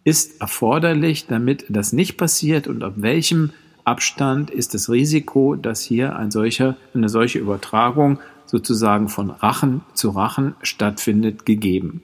ist erforderlich, damit das nicht passiert und ab welchem Abstand ist das Risiko, dass hier ein solcher, eine solche Übertragung sozusagen von Rachen zu Rachen stattfindet, gegeben.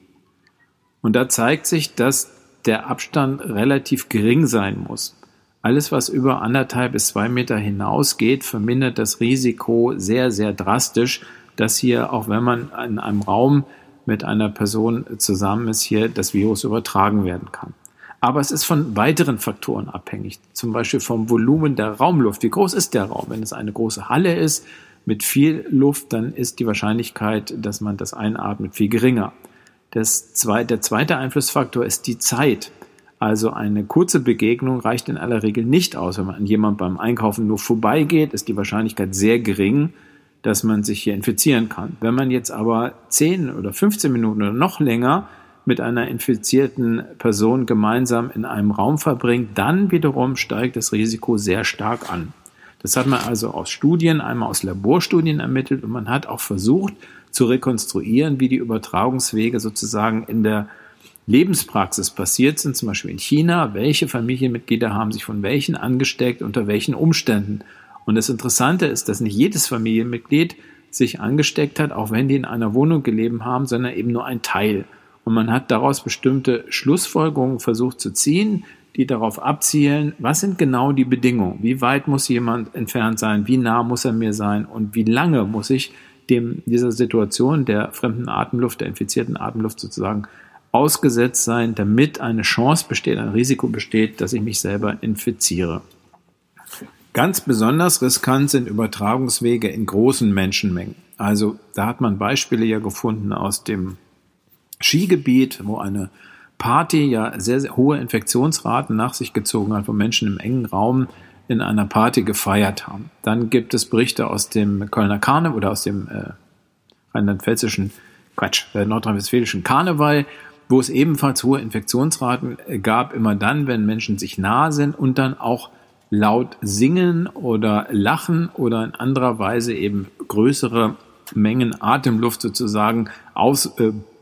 Und da zeigt sich, dass der Abstand relativ gering sein muss. Alles, was über anderthalb bis zwei Meter hinausgeht, vermindert das Risiko sehr, sehr drastisch, dass hier, auch wenn man in einem Raum mit einer Person zusammen ist, hier das Virus übertragen werden kann. Aber es ist von weiteren Faktoren abhängig, zum Beispiel vom Volumen der Raumluft. Wie groß ist der Raum? Wenn es eine große Halle ist mit viel Luft, dann ist die Wahrscheinlichkeit, dass man das einatmet, viel geringer. Zweite, der zweite Einflussfaktor ist die Zeit. Also eine kurze Begegnung reicht in aller Regel nicht aus. Wenn man an jemand beim Einkaufen nur vorbeigeht, ist die Wahrscheinlichkeit sehr gering, dass man sich hier infizieren kann. Wenn man jetzt aber 10 oder 15 Minuten oder noch länger mit einer infizierten Person gemeinsam in einem Raum verbringt, dann wiederum steigt das Risiko sehr stark an. Das hat man also aus Studien, einmal aus Laborstudien ermittelt und man hat auch versucht zu rekonstruieren, wie die Übertragungswege sozusagen in der Lebenspraxis passiert sind, zum Beispiel in China, welche Familienmitglieder haben sich von welchen angesteckt, unter welchen Umständen. Und das Interessante ist, dass nicht jedes Familienmitglied sich angesteckt hat, auch wenn die in einer Wohnung gelebt haben, sondern eben nur ein Teil. Und man hat daraus bestimmte Schlussfolgerungen versucht zu ziehen, die darauf abzielen, was sind genau die Bedingungen? Wie weit muss jemand entfernt sein? Wie nah muss er mir sein? Und wie lange muss ich dem, dieser Situation der fremden Atemluft, der infizierten Atemluft sozusagen ausgesetzt sein, damit eine Chance besteht, ein Risiko besteht, dass ich mich selber infiziere? Ganz besonders riskant sind Übertragungswege in großen Menschenmengen. Also da hat man Beispiele ja gefunden aus dem Skigebiet, wo eine Party ja sehr, sehr hohe Infektionsraten nach sich gezogen hat, wo Menschen im engen Raum in einer Party gefeiert haben. Dann gibt es Berichte aus dem Kölner Karneval oder aus dem äh, rheinland-pfälzischen, Quatsch, äh, nordrhein-westfälischen Karneval, wo es ebenfalls hohe Infektionsraten gab, immer dann, wenn Menschen sich nah sind und dann auch laut singen oder lachen oder in anderer Weise eben größere Mengen Atemluft sozusagen ausblasen äh,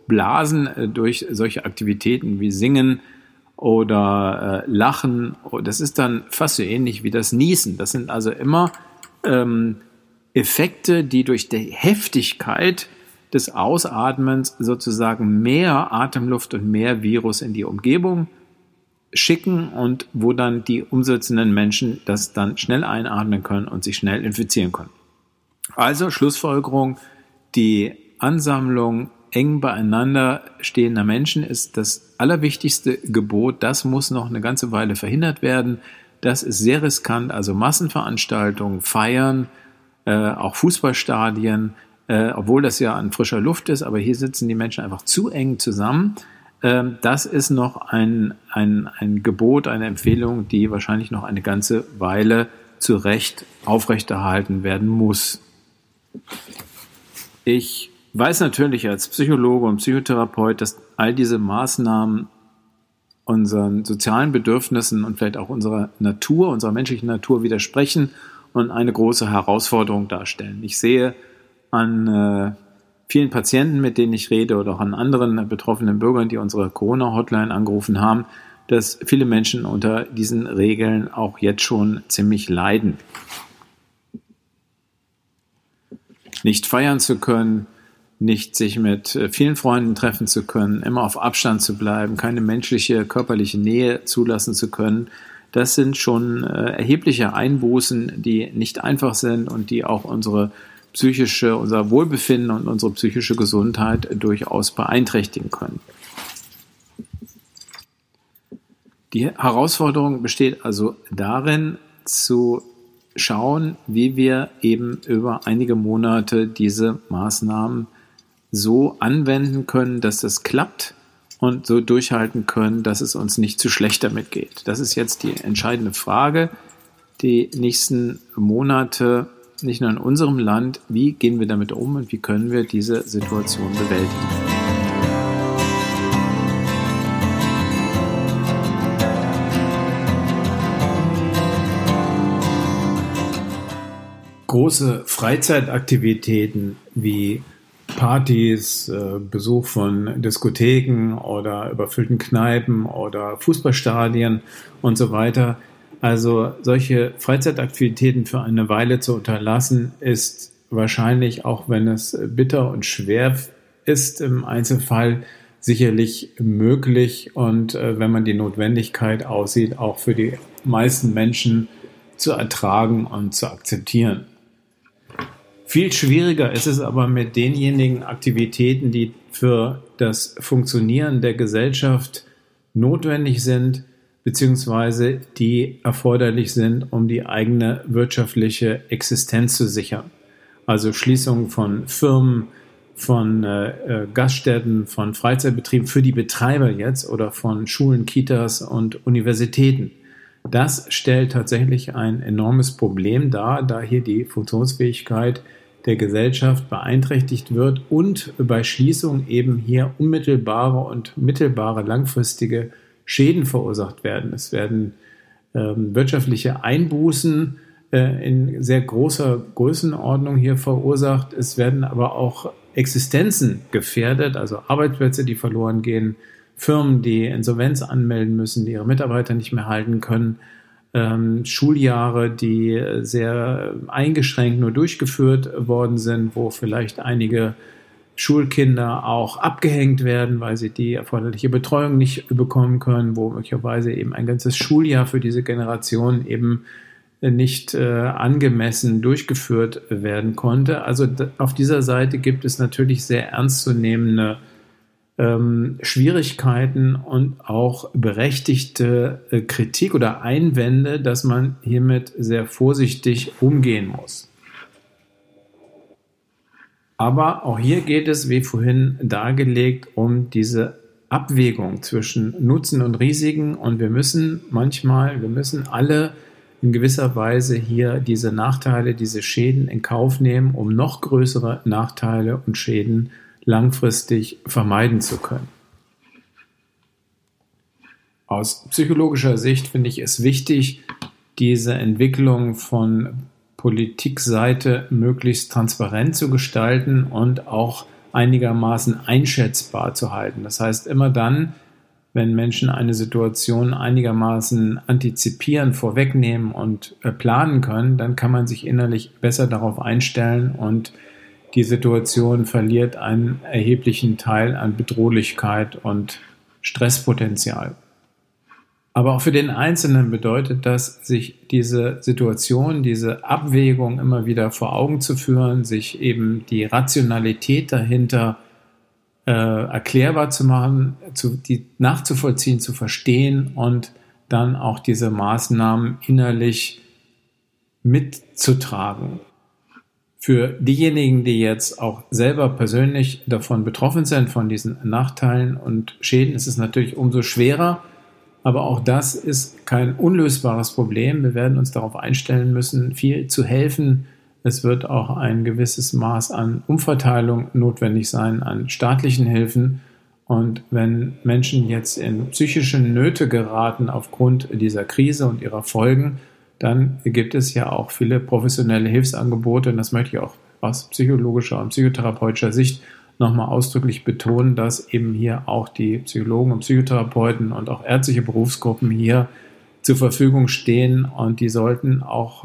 durch solche Aktivitäten wie Singen oder äh, Lachen. Das ist dann fast so ähnlich wie das Niesen. Das sind also immer ähm, Effekte, die durch die Heftigkeit des Ausatmens sozusagen mehr Atemluft und mehr Virus in die Umgebung schicken und wo dann die umsetzenden Menschen das dann schnell einatmen können und sich schnell infizieren können. Also Schlussfolgerung, die Ansammlung eng beieinander stehender Menschen ist das allerwichtigste Gebot. Das muss noch eine ganze Weile verhindert werden. Das ist sehr riskant. Also Massenveranstaltungen, Feiern, äh, auch Fußballstadien, äh, obwohl das ja an frischer Luft ist, aber hier sitzen die Menschen einfach zu eng zusammen. Ähm, das ist noch ein, ein, ein Gebot, eine Empfehlung, die wahrscheinlich noch eine ganze Weile zu Recht aufrechterhalten werden muss. Ich weiß natürlich als Psychologe und Psychotherapeut, dass all diese Maßnahmen unseren sozialen Bedürfnissen und vielleicht auch unserer Natur, unserer menschlichen Natur widersprechen und eine große Herausforderung darstellen. Ich sehe an äh, vielen Patienten, mit denen ich rede oder auch an anderen betroffenen Bürgern, die unsere Corona-Hotline angerufen haben, dass viele Menschen unter diesen Regeln auch jetzt schon ziemlich leiden. Nicht feiern zu können, nicht sich mit äh, vielen Freunden treffen zu können, immer auf Abstand zu bleiben, keine menschliche, körperliche Nähe zulassen zu können, das sind schon äh, erhebliche Einbußen, die nicht einfach sind und die auch unsere psychische, unser Wohlbefinden und unsere psychische Gesundheit durchaus beeinträchtigen können. Die Herausforderung besteht also darin, zu schauen, wie wir eben über einige Monate diese Maßnahmen so anwenden können, dass das klappt und so durchhalten können, dass es uns nicht zu schlecht damit geht. Das ist jetzt die entscheidende Frage. Die nächsten Monate nicht nur in unserem Land, wie gehen wir damit um und wie können wir diese Situation bewältigen. Große Freizeitaktivitäten wie Partys, äh, Besuch von Diskotheken oder überfüllten Kneipen oder Fußballstadien und so weiter. Also solche Freizeitaktivitäten für eine Weile zu unterlassen, ist wahrscheinlich, auch wenn es bitter und schwer ist im Einzelfall, sicherlich möglich und äh, wenn man die Notwendigkeit aussieht, auch für die meisten Menschen zu ertragen und zu akzeptieren. Viel schwieriger ist es aber mit denjenigen Aktivitäten, die für das Funktionieren der Gesellschaft notwendig sind, beziehungsweise die erforderlich sind, um die eigene wirtschaftliche Existenz zu sichern. Also Schließung von Firmen, von äh, äh Gaststätten, von Freizeitbetrieben für die Betreiber jetzt oder von Schulen, Kitas und Universitäten. Das stellt tatsächlich ein enormes Problem dar, da hier die Funktionsfähigkeit der Gesellschaft beeinträchtigt wird und bei Schließung eben hier unmittelbare und mittelbare langfristige Schäden verursacht werden. Es werden ähm, wirtschaftliche Einbußen äh, in sehr großer Größenordnung hier verursacht. Es werden aber auch Existenzen gefährdet, also Arbeitsplätze, die verloren gehen, Firmen, die Insolvenz anmelden müssen, die ihre Mitarbeiter nicht mehr halten können ähm, Schuljahre, die sehr eingeschränkt nur durchgeführt worden sind, wo vielleicht einige Schulkinder auch abgehängt werden, weil sie die erforderliche Betreuung nicht bekommen können, wo möglicherweise eben ein ganzes Schuljahr für diese Generation eben nicht äh, angemessen durchgeführt werden konnte. Also auf dieser Seite gibt es natürlich sehr ernstzunehmende ähm, Schwierigkeiten und auch berechtigte äh, Kritik oder Einwände, dass man hiermit sehr vorsichtig umgehen muss. Aber auch hier geht es, wie vorhin dargelegt, um diese Abwägung zwischen Nutzen und Risiken und wir müssen manchmal, wir müssen alle in gewisser Weise hier diese Nachteile, diese Schäden in Kauf nehmen, um noch größere Nachteile und Schäden langfristig vermeiden zu können. Aus psychologischer Sicht finde ich es wichtig, diese Entwicklung von Politikseite möglichst transparent zu gestalten und auch einigermaßen einschätzbar zu halten. Das heißt, immer dann, wenn Menschen eine Situation einigermaßen antizipieren, vorwegnehmen und äh, planen können, dann kann man sich innerlich besser darauf einstellen und die Situation verliert einen erheblichen Teil an Bedrohlichkeit und Stresspotenzial. Aber auch für den Einzelnen bedeutet das, sich diese Situation, diese Abwägung immer wieder vor Augen zu führen, sich eben die Rationalität dahinter äh, erklärbar zu machen, zu, die nachzuvollziehen, zu verstehen und dann auch diese Maßnahmen innerlich mitzutragen. Für diejenigen, die jetzt auch selber persönlich davon betroffen sind, von diesen Nachteilen und Schäden, ist es natürlich umso schwerer. Aber auch das ist kein unlösbares Problem. Wir werden uns darauf einstellen müssen, viel zu helfen. Es wird auch ein gewisses Maß an Umverteilung notwendig sein, an staatlichen Hilfen. Und wenn Menschen jetzt in psychische Nöte geraten aufgrund dieser Krise und ihrer Folgen, dann gibt es ja auch viele professionelle Hilfsangebote und das möchte ich auch aus psychologischer und psychotherapeutischer Sicht nochmal ausdrücklich betonen, dass eben hier auch die Psychologen und Psychotherapeuten und auch ärztliche Berufsgruppen hier zur Verfügung stehen und die sollten auch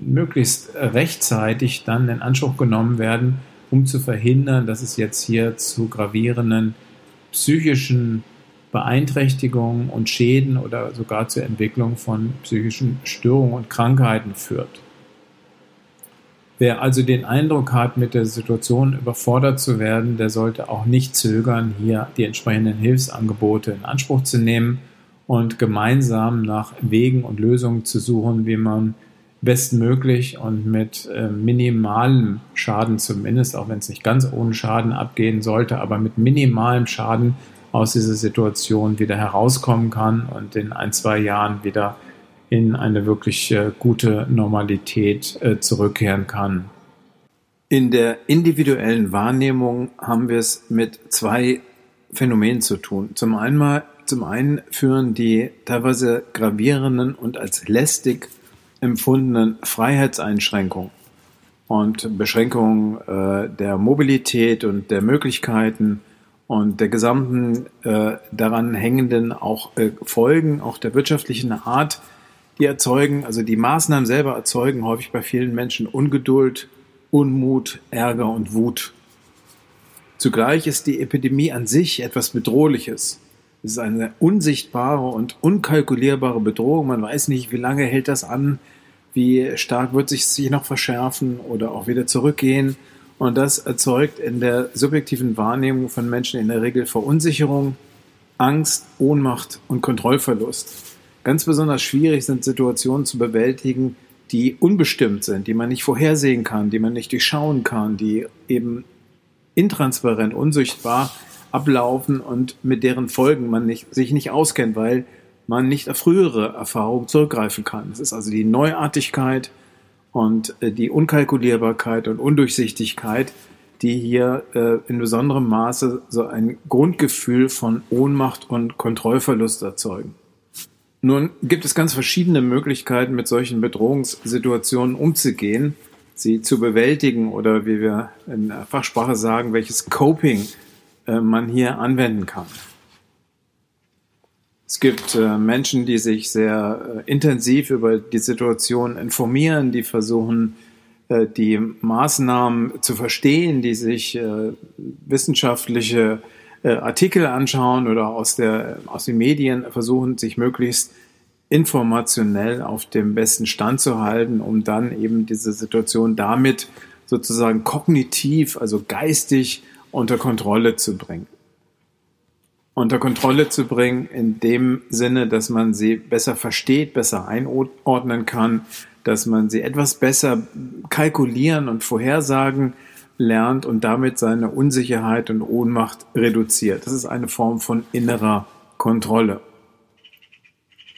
möglichst rechtzeitig dann in Anspruch genommen werden, um zu verhindern, dass es jetzt hier zu gravierenden psychischen Beeinträchtigungen und Schäden oder sogar zur Entwicklung von psychischen Störungen und Krankheiten führt. Wer also den Eindruck hat, mit der Situation überfordert zu werden, der sollte auch nicht zögern, hier die entsprechenden Hilfsangebote in Anspruch zu nehmen und gemeinsam nach Wegen und Lösungen zu suchen, wie man bestmöglich und mit äh, minimalem Schaden zumindest, auch wenn es nicht ganz ohne Schaden abgehen sollte, aber mit minimalem Schaden aus dieser Situation wieder herauskommen kann und in ein, zwei Jahren wieder in eine wirklich äh, gute Normalität äh, zurückkehren kann. In der individuellen Wahrnehmung haben wir es mit zwei Phänomenen zu tun. Zum einen, zum einen führen die teilweise gravierenden und als lästig empfundenen Freiheitseinschränkungen und Beschränkung äh, der Mobilität und der Möglichkeiten und der gesamten äh, daran hängenden auch äh, Folgen, auch der wirtschaftlichen Art, die erzeugen, also die Maßnahmen selber erzeugen häufig bei vielen Menschen Ungeduld, Unmut, Ärger und Wut. Zugleich ist die Epidemie an sich etwas Bedrohliches. Es ist eine unsichtbare und unkalkulierbare Bedrohung. Man weiß nicht, wie lange hält das an, wie stark wird sich sich noch verschärfen oder auch wieder zurückgehen. Und das erzeugt in der subjektiven Wahrnehmung von Menschen in der Regel Verunsicherung, Angst, Ohnmacht und Kontrollverlust. Ganz besonders schwierig sind Situationen zu bewältigen, die unbestimmt sind, die man nicht vorhersehen kann, die man nicht durchschauen kann, die eben intransparent, unsichtbar ablaufen und mit deren Folgen man nicht, sich nicht auskennt, weil man nicht auf frühere Erfahrungen zurückgreifen kann. Es ist also die Neuartigkeit und äh, die Unkalkulierbarkeit und Undurchsichtigkeit, die hier äh, in besonderem Maße so ein Grundgefühl von Ohnmacht und Kontrollverlust erzeugen. Nun gibt es ganz verschiedene Möglichkeiten, mit solchen Bedrohungssituationen umzugehen sie zu bewältigen oder wie wir in der Fachsprache sagen, welches Coping äh, man hier anwenden kann. Es gibt äh, Menschen, die sich sehr äh, intensiv über die Situation informieren, die versuchen, äh, die Maßnahmen zu verstehen, die sich äh, wissenschaftliche äh, Artikel anschauen oder aus, der, aus den Medien versuchen, sich möglichst informationell auf dem besten Stand zu halten, um dann eben diese Situation damit sozusagen kognitiv, also geistig unter Kontrolle zu bringen. Unter Kontrolle zu bringen in dem Sinne, dass man sie besser versteht, besser einordnen kann, dass man sie etwas besser kalkulieren und vorhersagen lernt und damit seine Unsicherheit und Ohnmacht reduziert. Das ist eine Form von innerer Kontrolle.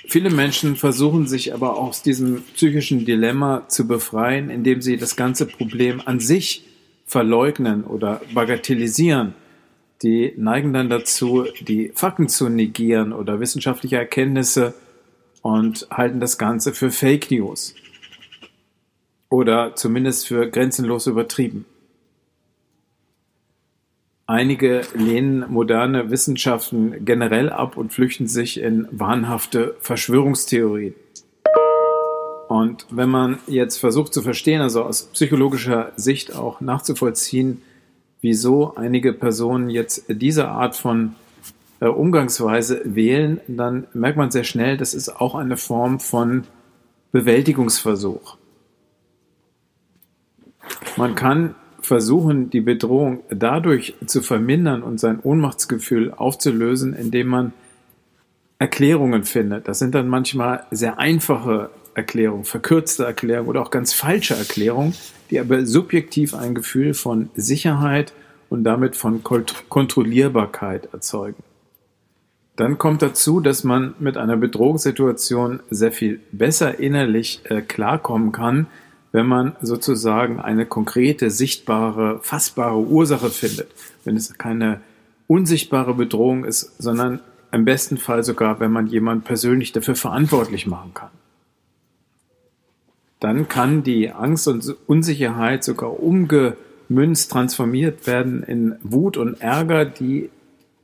Viele Menschen versuchen sich aber aus diesem psychischen Dilemma zu befreien, indem sie das ganze Problem an sich verleugnen oder bagatellisieren. Die neigen dann dazu, die Fakten zu negieren oder wissenschaftliche Erkenntnisse und halten das Ganze für Fake News oder zumindest für grenzenlos übertrieben. Einige lehnen moderne Wissenschaften generell ab und flüchten sich in wahnhafte Verschwörungstheorien. Und wenn man jetzt versucht zu verstehen, also aus psychologischer Sicht auch nachzuvollziehen, wieso einige Personen jetzt diese Art von äh, Umgangsweise wählen, dann merkt man sehr schnell, das ist auch eine Form von Bewältigungsversuch. Man kann versuchen, die Bedrohung dadurch zu vermindern und sein Ohnmachtsgefühl aufzulösen, indem man Erklärungen findet. Das sind dann manchmal sehr einfache Erklärungen, verkürzte Erklärungen oder auch ganz falsche Erklärungen, die aber subjektiv ein Gefühl von Sicherheit und damit von Kontrollierbarkeit erzeugen. Dann kommt dazu, dass man mit einer Bedrohungssituation sehr viel besser innerlich äh, klarkommen kann, wenn man sozusagen eine konkrete, sichtbare, fassbare Ursache findet. Wenn es keine unsichtbare Bedrohung ist, sondern im besten Fall sogar, wenn man jemand persönlich dafür verantwortlich machen kann. Dann kann die Angst und Unsicherheit sogar umgemünzt, transformiert werden in Wut und Ärger, die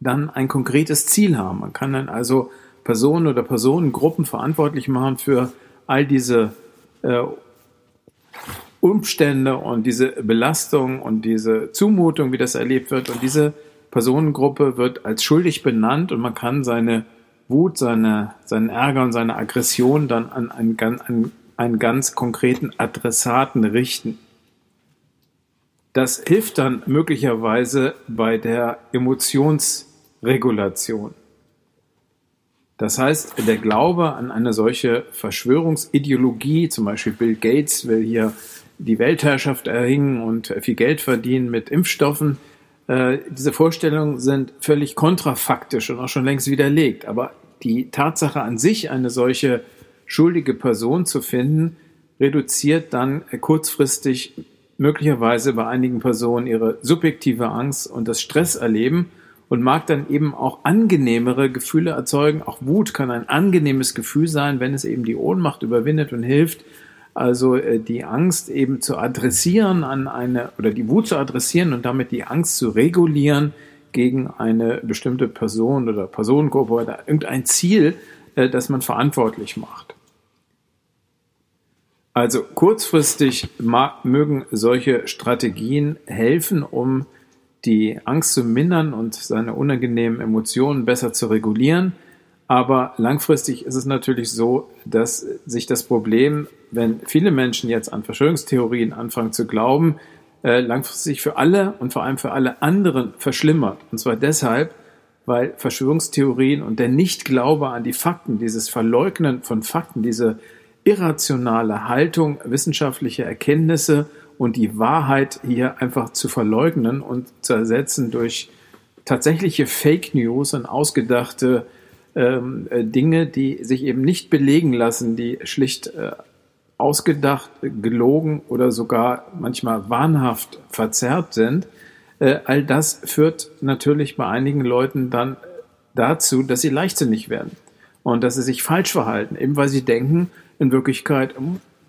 dann ein konkretes Ziel haben. Man kann dann also Personen oder Personengruppen verantwortlich machen für all diese äh, Umstände und diese Belastung und diese Zumutung, wie das erlebt wird. Und diese Personengruppe wird als schuldig benannt und man kann seine Wut, seine, seinen Ärger und seine Aggression dann an einen, an einen ganz konkreten Adressaten richten. Das hilft dann möglicherweise bei der Emotionsregulation. Das heißt, der Glaube an eine solche Verschwörungsideologie, zum Beispiel Bill Gates will hier die Weltherrschaft erringen und viel Geld verdienen mit Impfstoffen. Äh, diese Vorstellungen sind völlig kontrafaktisch und auch schon längst widerlegt. Aber die Tatsache an sich, eine solche schuldige Person zu finden, reduziert dann kurzfristig möglicherweise bei einigen Personen ihre subjektive Angst und das Stresserleben und mag dann eben auch angenehmere Gefühle erzeugen. Auch Wut kann ein angenehmes Gefühl sein, wenn es eben die Ohnmacht überwindet und hilft, Also äh, die Angst eben zu adressieren an eine oder die Wut zu adressieren und damit die Angst zu regulieren gegen eine bestimmte Person oder Personengruppe oder irgendein Ziel, äh, das man verantwortlich macht. Also kurzfristig mögen solche Strategien helfen, um die Angst zu mindern und seine unangenehmen Emotionen besser zu regulieren. Aber langfristig ist es natürlich so, dass sich das Problem, wenn viele Menschen jetzt an Verschwörungstheorien anfangen zu glauben, äh, langfristig für alle und vor allem für alle anderen verschlimmert. Und zwar deshalb, weil Verschwörungstheorien und der Nichtglaube an die Fakten, dieses Verleugnen von Fakten, diese irrationale Haltung wissenschaftlicher Erkenntnisse und die Wahrheit hier einfach zu verleugnen und zu ersetzen durch tatsächliche Fake News und ausgedachte ähm, äh, Dinge, die sich eben nicht belegen lassen, die schlicht äh, ausgedacht, gelogen oder sogar manchmal wahnhaft verzerrt sind, äh, all das führt natürlich bei einigen Leuten dann dazu, dass sie leichtsinnig werden und dass sie sich falsch verhalten, eben weil sie denken, in Wirklichkeit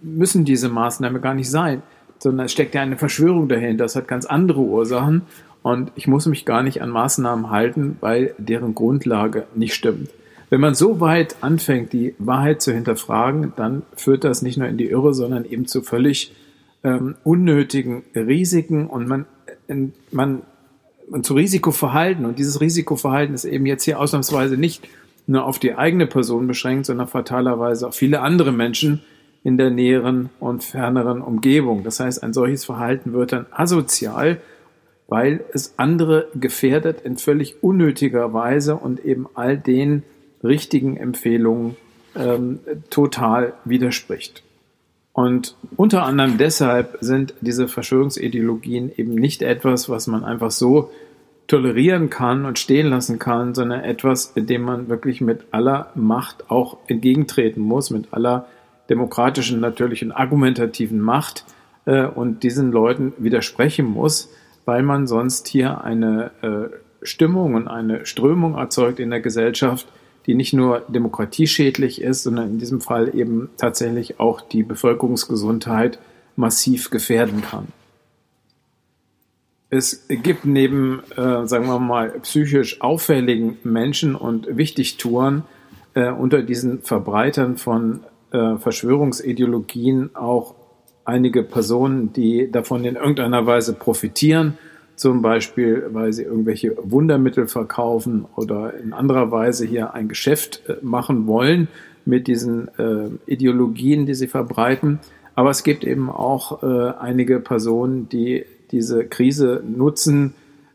müssen diese Maßnahmen gar nicht sein, sondern es steckt ja eine Verschwörung dahinter, das hat ganz andere Ursachen und ich muss mich gar nicht an Maßnahmen halten, weil deren Grundlage nicht stimmt. Wenn man so weit anfängt, die Wahrheit zu hinterfragen, dann führt das nicht nur in die Irre, sondern eben zu völlig ähm, unnötigen Risiken und man, in, man und zu Risikoverhalten. Und dieses Risikoverhalten ist eben jetzt hier ausnahmsweise nicht nur auf die eigene Person beschränkt, sondern fatalerweise auf viele andere Menschen in der näheren und ferneren Umgebung. Das heißt, ein solches Verhalten wird dann asozial, weil es andere gefährdet in völlig unnötiger Weise und eben all den richtigen Empfehlungen ähm, total widerspricht. Und unter anderem deshalb sind diese Verschwörungsideologien eben nicht etwas, was man einfach so tolerieren kann und stehen lassen kann, sondern etwas, dem man wirklich mit aller Macht auch entgegentreten muss, mit aller demokratischen, natürlichen, argumentativen Macht äh, und diesen Leuten widersprechen muss, weil man sonst hier eine äh, Stimmung und eine Strömung erzeugt in der Gesellschaft, die nicht nur demokratieschädlich ist, sondern in diesem Fall eben tatsächlich auch die Bevölkerungsgesundheit massiv gefährden kann. Es gibt neben, äh, sagen wir mal, psychisch auffälligen Menschen und Wichtigtouren äh, unter diesen Verbreitern von äh, Verschwörungsideologien auch einige Personen, die davon in irgendeiner Weise profitieren zum Beispiel, weil sie irgendwelche Wundermittel verkaufen oder in anderer Weise hier ein Geschäft äh, machen wollen mit diesen äh, Ideologien, die sie verbreiten. Aber es gibt eben auch äh, einige Personen, die diese Krise nutzen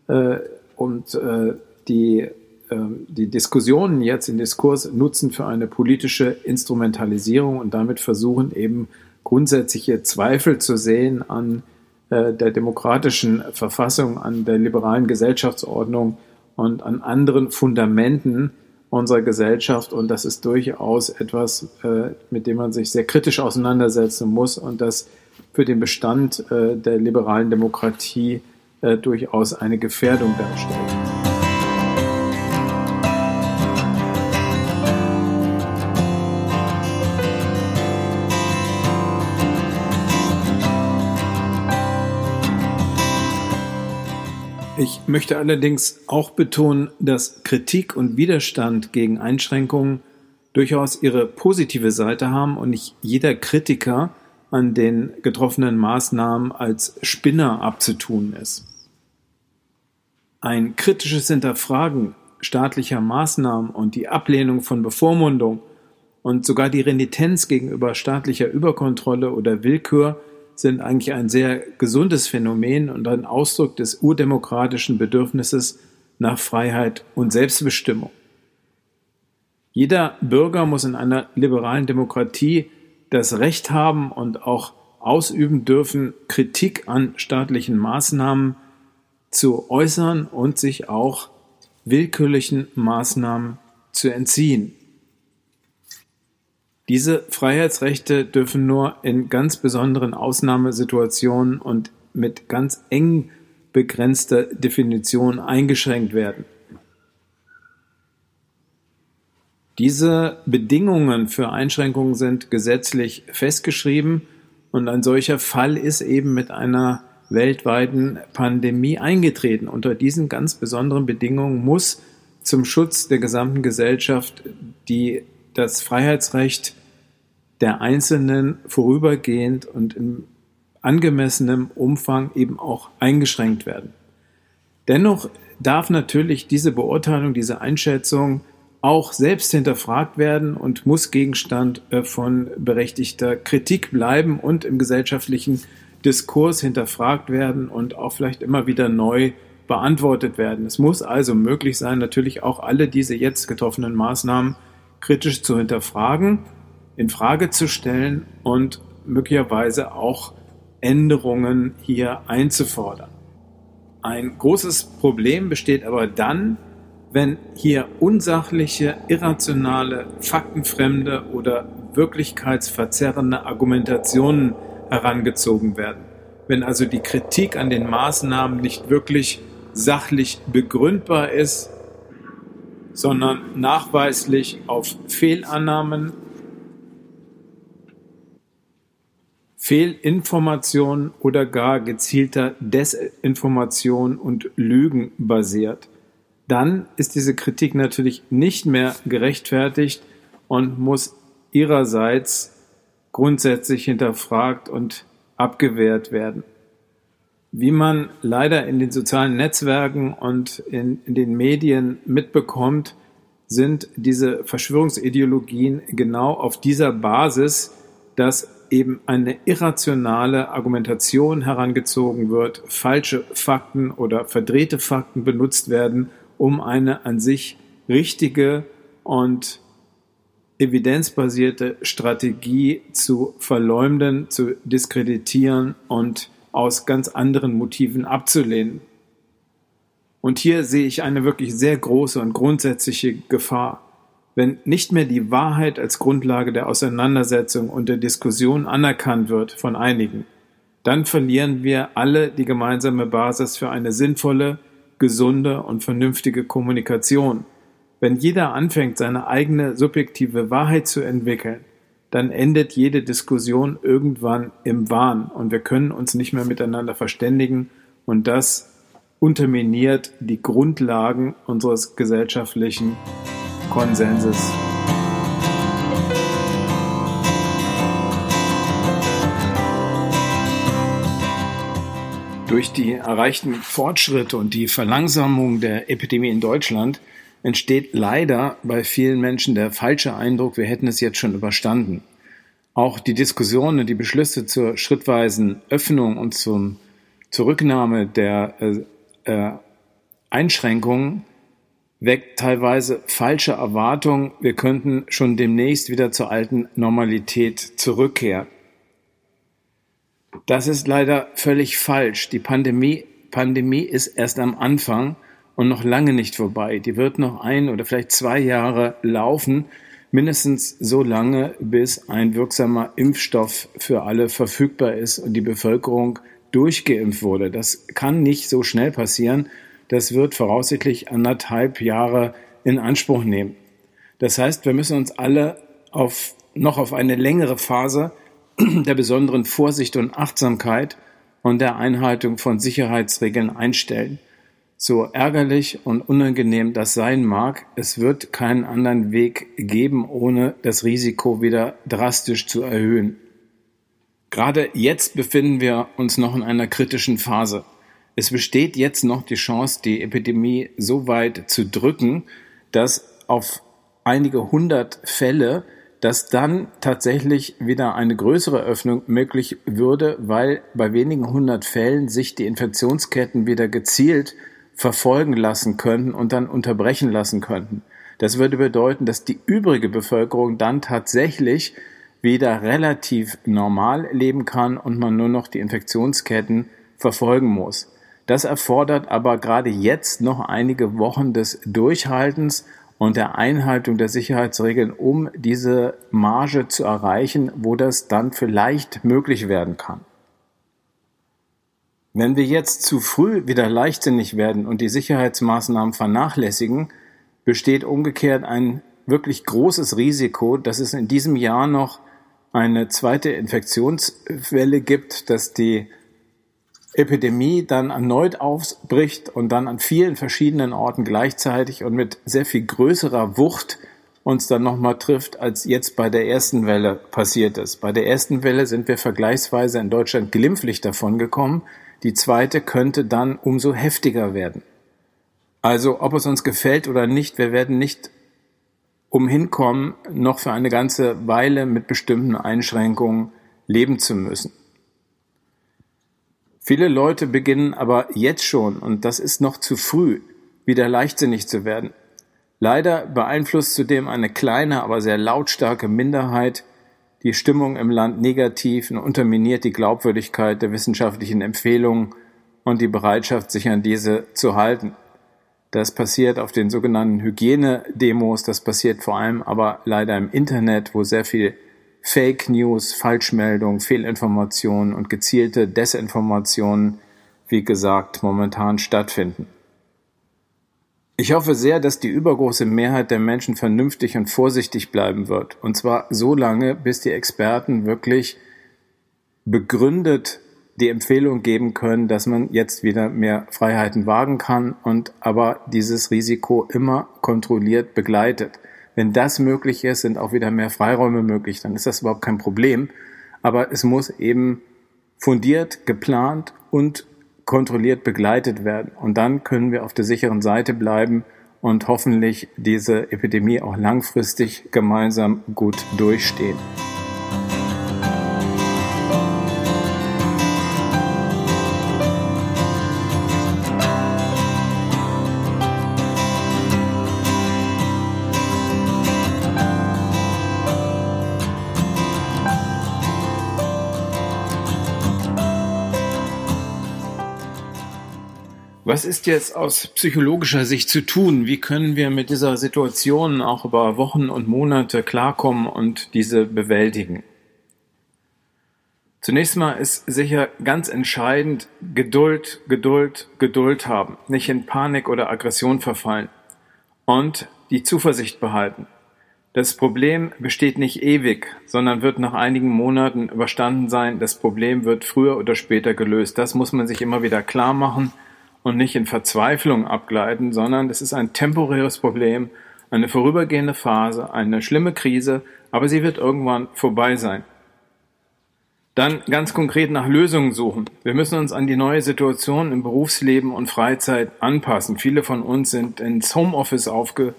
äh, und äh, die ähm, die Diskussionen jetzt im Diskurs nutzen für eine politische Instrumentalisierung und damit versuchen eben grundsätzliche Zweifel zu sehen an äh, der demokratischen Verfassung, an der liberalen Gesellschaftsordnung und an anderen Fundamenten unserer Gesellschaft. Und das ist durchaus etwas, äh, mit dem man sich sehr kritisch auseinandersetzen muss und das für den Bestand äh, der liberalen Demokratie durchaus eine Gefährdung darstellt. Ich möchte allerdings auch betonen, dass Kritik und Widerstand gegen Einschränkungen durchaus ihre positive Seite haben und nicht jeder Kritiker an den getroffenen Maßnahmen als Spinner abzutun ist. Ein kritisches Hinterfragen staatlicher Maßnahmen und die Ablehnung von Bevormundung und sogar die Renitenz gegenüber staatlicher Überkontrolle oder Willkür sind eigentlich ein sehr gesundes Phänomen und ein Ausdruck des urdemokratischen Bedürfnisses nach Freiheit und Selbstbestimmung. Jeder Bürger muss in einer liberalen Demokratie das Recht haben und auch ausüben dürfen, Kritik an staatlichen Maßnahmen zu äußern und sich auch willkürlichen Maßnahmen zu entziehen. Diese Freiheitsrechte dürfen nur in ganz besonderen Ausnahmesituationen und mit ganz eng begrenzter Definition eingeschränkt werden. Diese Bedingungen für Einschränkungen sind gesetzlich festgeschrieben Und ein solcher Fall ist eben mit einer weltweiten Pandemie eingetreten. Unter diesen ganz besonderen Bedingungen muss zum Schutz der gesamten Gesellschaft die, das Freiheitsrecht der Einzelnen vorübergehend und in angemessenem Umfang eben auch eingeschränkt werden. Dennoch darf natürlich diese Beurteilung, diese Einschätzung auch selbst hinterfragt werden und muss Gegenstand äh, von berechtigter Kritik bleiben und im gesellschaftlichen Diskurs hinterfragt werden und auch vielleicht immer wieder neu beantwortet werden. Es muss also möglich sein, natürlich auch alle diese jetzt getroffenen Maßnahmen kritisch zu hinterfragen, in Frage zu stellen und möglicherweise auch Änderungen hier einzufordern. Ein großes Problem besteht aber dann, wenn hier unsachliche, irrationale, faktenfremde oder wirklichkeitsverzerrende Argumentationen herangezogen werden. Wenn also die Kritik an den Maßnahmen nicht wirklich sachlich begründbar ist, sondern nachweislich auf Fehlannahmen, Fehlinformation oder gar gezielter Desinformation und Lügen basiert, dann ist diese Kritik natürlich nicht mehr gerechtfertigt und muss ihrerseits grundsätzlich hinterfragt und abgewehrt werden. Wie man leider in den sozialen Netzwerken und in, in, den Medien mitbekommt, sind diese Verschwörungsideologien genau auf dieser Basis, dass eben eine irrationale Argumentation herangezogen wird, falsche Fakten oder verdrehte Fakten benutzt werden, um eine an sich richtige und evidenzbasierte Strategie zu verleumden, zu diskreditieren und aus ganz anderen Motiven abzulehnen. Und hier sehe ich eine wirklich sehr große und grundsätzliche Gefahr. Wenn nicht mehr die Wahrheit als Grundlage der Auseinandersetzung und der Diskussion anerkannt wird von einigen, dann verlieren wir alle die gemeinsame Basis für eine sinnvolle, gesunde und vernünftige Kommunikation. Wenn jeder anfängt, seine eigene subjektive Wahrheit zu entwickeln, dann endet jede Diskussion irgendwann im Wahn und wir können uns nicht mehr miteinander verständigen und das unterminiert die Grundlagen unseres gesellschaftlichen Konsenses. Durch die erreichten Fortschritte und die Verlangsamung der Epidemie in Deutschland entsteht leider bei vielen Menschen der falsche Eindruck, wir hätten es jetzt schon überstanden. Auch die Diskussionen die Beschlüsse zur schrittweisen Öffnung und zum, zur Rücknahme der äh, äh, Einschränkungen weckt teilweise falsche Erwartungen, wir könnten schon demnächst wieder zur alten Normalität zurückkehren. Das ist leider völlig falsch. Die Pandemie, Pandemie ist erst am Anfang und noch lange nicht vorbei. Die wird noch ein oder vielleicht zwei Jahre laufen, mindestens so lange, bis ein wirksamer Impfstoff für alle verfügbar ist und die Bevölkerung durchgeimpft wurde. Das kann nicht so schnell passieren. Das wird voraussichtlich anderthalb Jahre in Anspruch nehmen. Das heißt, wir müssen uns alle auf, noch auf eine längere Phase der besonderen Vorsicht und Achtsamkeit und der Einhaltung von Sicherheitsregeln einstellen. So ärgerlich und unangenehm das sein mag, es wird keinen anderen Weg geben, ohne das Risiko wieder drastisch zu erhöhen. Gerade jetzt befinden wir uns noch in einer kritischen Phase. Es besteht jetzt noch die Chance, die Epidemie so weit zu drücken, dass auf einige hundert Fälle, dass dann tatsächlich wieder eine größere Öffnung möglich würde, weil bei wenigen hundert Fällen sich die Infektionsketten wieder gezielt verfolgen lassen könnten und dann unterbrechen lassen könnten. Das würde bedeuten, dass die übrige Bevölkerung dann tatsächlich wieder relativ normal leben kann und man nur noch die Infektionsketten verfolgen muss. Das erfordert aber gerade jetzt noch einige Wochen des Durchhaltens und der Einhaltung der Sicherheitsregeln, um diese Marge zu erreichen, wo das dann vielleicht möglich werden kann. Wenn wir jetzt zu früh wieder leichtsinnig werden und die Sicherheitsmaßnahmen vernachlässigen, besteht umgekehrt ein wirklich großes Risiko, dass es in diesem Jahr noch eine zweite Infektionswelle gibt, dass die Epidemie dann erneut aufbricht und dann an vielen verschiedenen Orten gleichzeitig und mit sehr viel größerer Wucht uns dann nochmal trifft, als jetzt bei der ersten Welle passiert ist. Bei der ersten Welle sind wir vergleichsweise in Deutschland glimpflich davon gekommen. Die zweite könnte dann umso heftiger werden. Also, ob es uns gefällt oder nicht, wir werden nicht umhinkommen, noch für eine ganze Weile mit bestimmten Einschränkungen leben zu müssen. Viele Leute beginnen aber jetzt schon, und das ist noch zu früh, wieder leichtsinnig zu werden. Leider beeinflusst zudem eine kleine, aber sehr lautstarke Minderheit die Stimmung im Land negativ und unterminiert die Glaubwürdigkeit der wissenschaftlichen Empfehlungen und die Bereitschaft, sich an diese zu halten. Das passiert auf den sogenannten Hygienedemos, das passiert vor allem aber leider im Internet, wo sehr viel Fake News, Falschmeldungen, Fehlinformationen und gezielte Desinformationen, wie gesagt, momentan stattfinden. Ich hoffe sehr, dass die übergroße Mehrheit der Menschen vernünftig und vorsichtig bleiben wird. Und zwar so lange, bis die Experten wirklich begründet die Empfehlung geben können, dass man jetzt wieder mehr Freiheiten wagen kann und aber dieses Risiko immer kontrolliert begleitet. Wenn das möglich ist, sind auch wieder mehr Freiräume möglich, dann ist das überhaupt kein Problem. Aber es muss eben fundiert, geplant und kontrolliert begleitet werden. Und dann können wir auf der sicheren Seite bleiben und hoffentlich diese Epidemie auch langfristig gemeinsam gut durchstehen. Was ist jetzt aus psychologischer Sicht zu tun? Wie können wir mit dieser Situation auch über Wochen und Monate klarkommen und diese bewältigen? Zunächst mal ist sicher ganz entscheidend Geduld, Geduld, Geduld haben, nicht in Panik oder Aggression verfallen und die Zuversicht behalten. Das Problem besteht nicht ewig, sondern wird nach einigen Monaten überstanden sein. Das Problem wird früher oder später gelöst. Das muss man sich immer wieder klar machen und nicht in Verzweiflung abgleiten, sondern das ist ein temporäres Problem, eine vorübergehende Phase, eine schlimme Krise, aber sie wird irgendwann vorbei sein. Dann ganz konkret nach Lösungen suchen. Wir müssen uns an die neue Situation im Berufsleben und Freizeit anpassen. Viele von uns sind ins Homeoffice aufge,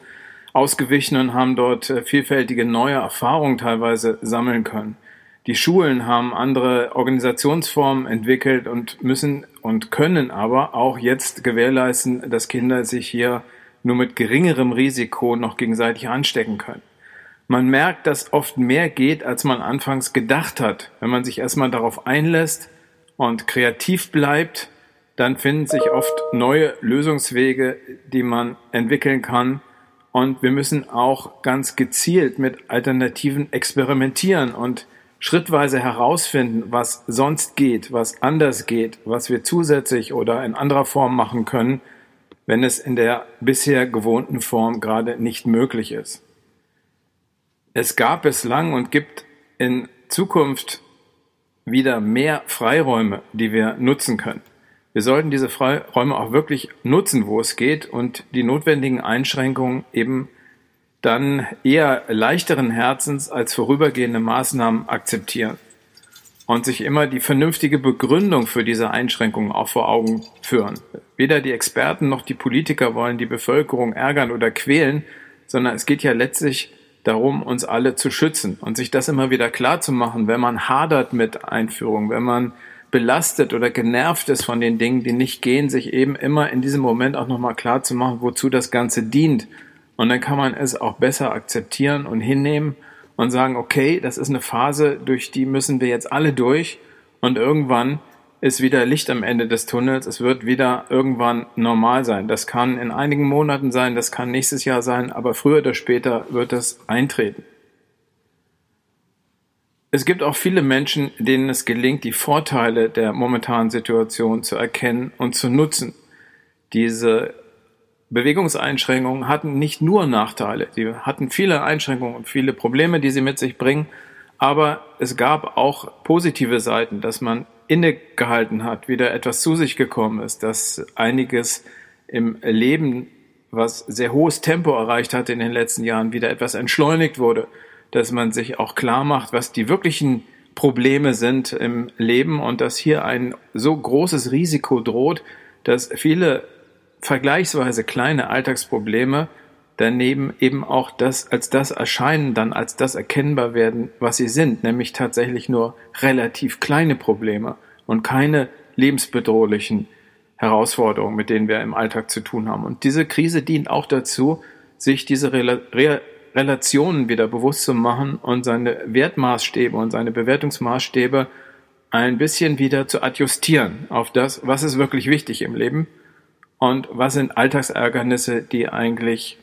ausgewichen und haben dort äh, vielfältige neue Erfahrungen teilweise sammeln können. Die Schulen haben andere Organisationsformen entwickelt und müssen und können aber auch jetzt gewährleisten, dass Kinder sich hier nur mit geringerem Risiko noch gegenseitig anstecken können. Man merkt, dass oft mehr geht, als man anfangs gedacht hat. Wenn man sich erstmal darauf einlässt und kreativ bleibt, dann finden sich oft neue Lösungswege, die man entwickeln kann. Und wir müssen auch ganz gezielt mit Alternativen experimentieren und schrittweise herausfinden, was sonst geht, was anders geht, was wir zusätzlich oder in anderer Form machen können, wenn es in der bisher gewohnten Form gerade nicht möglich ist. Es gab bislang und gibt in Zukunft wieder mehr Freiräume, die wir nutzen können. Wir sollten diese Freiräume auch wirklich nutzen, wo es geht und die notwendigen Einschränkungen eben dann eher leichteren Herzens als vorübergehende Maßnahmen akzeptieren und sich immer die vernünftige Begründung für diese Einschränkungen auch vor Augen führen. Weder die Experten noch die Politiker wollen die Bevölkerung ärgern oder quälen, sondern es geht ja letztlich darum, uns alle zu schützen und sich das immer wieder klar zu machen, wenn man hadert mit Einführung, wenn man belastet oder genervt ist von den Dingen, die nicht gehen, sich eben immer in diesem Moment auch nochmal klar zu machen, wozu das Ganze dient und dann kann man es auch besser akzeptieren und hinnehmen und sagen, okay, das ist eine Phase, durch die müssen wir jetzt alle durch und irgendwann ist wieder Licht am Ende des Tunnels. Es wird wieder irgendwann normal sein. Das kann in einigen Monaten sein, das kann nächstes Jahr sein, aber früher oder später wird es eintreten. Es gibt auch viele Menschen, denen es gelingt, die Vorteile der momentanen Situation zu erkennen und zu nutzen. Diese Bewegungseinschränkungen hatten nicht nur Nachteile, sie hatten viele Einschränkungen und viele Probleme, die sie mit sich bringen, Aber es gab auch positive Seiten, dass man innegehalten hat, wieder etwas zu sich gekommen ist, dass einiges im Leben, was sehr hohes Tempo erreicht hat in den letzten Jahren, wieder etwas entschleunigt wurde, dass man sich auch klar macht, was die wirklichen Probleme sind im Leben und dass hier ein so großes Risiko droht, dass viele vergleichsweise kleine Alltagsprobleme daneben eben auch das als das erscheinen, dann als das erkennbar werden, was sie sind, nämlich tatsächlich nur relativ kleine Probleme und keine lebensbedrohlichen Herausforderungen, mit denen wir im Alltag zu tun haben. Und diese Krise dient auch dazu, sich diese Re Relationen wieder bewusst zu machen und seine Wertmaßstäbe und seine Bewertungsmaßstäbe ein bisschen wieder zu adjustieren auf das, was ist wirklich wichtig im Leben und was sind Alltagsärgernisse, die eigentlich,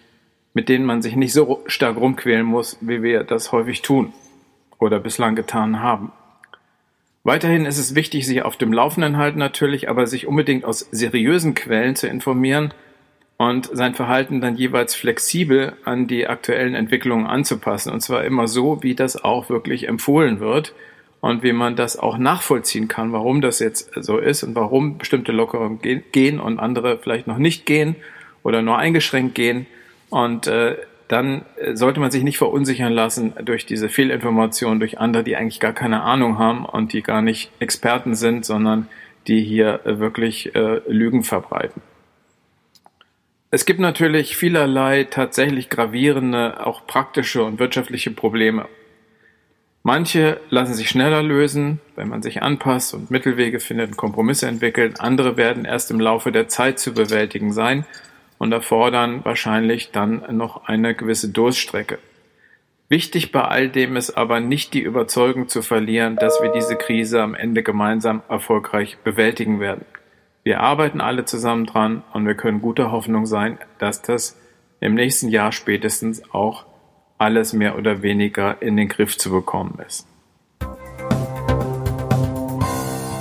mit denen man sich nicht so stark rumquälen muss, wie wir das häufig tun oder bislang getan haben. Weiterhin ist es wichtig, sich auf dem Laufenden halten natürlich, aber sich unbedingt aus seriösen Quellen zu informieren und sein Verhalten dann jeweils flexibel an die aktuellen Entwicklungen anzupassen. Und zwar immer so, wie das auch wirklich empfohlen wird und wie man das auch nachvollziehen kann, warum das jetzt so ist und warum bestimmte Lockerungen gehen und andere vielleicht noch nicht gehen oder nur eingeschränkt gehen. Und äh, dann sollte man sich nicht verunsichern lassen durch diese Fehlinformationen, durch andere, die eigentlich gar keine Ahnung haben und die gar nicht Experten sind, sondern die hier äh, wirklich äh, Lügen verbreiten. Es gibt natürlich vielerlei tatsächlich gravierende, auch praktische und wirtschaftliche Probleme. Manche lassen sich schneller lösen, wenn man sich anpasst und Mittelwege findet und Kompromisse entwickelt. Andere werden erst im Laufe der Zeit zu bewältigen sein und erfordern wahrscheinlich dann noch eine gewisse Durststrecke. Wichtig bei all dem ist aber nicht die Überzeugung zu verlieren, dass wir diese Krise am Ende gemeinsam erfolgreich bewältigen werden. Wir arbeiten alle zusammen dran und wir können guter Hoffnung sein, dass das im nächsten Jahr spätestens auch alles mehr oder weniger in den Griff zu bekommen ist.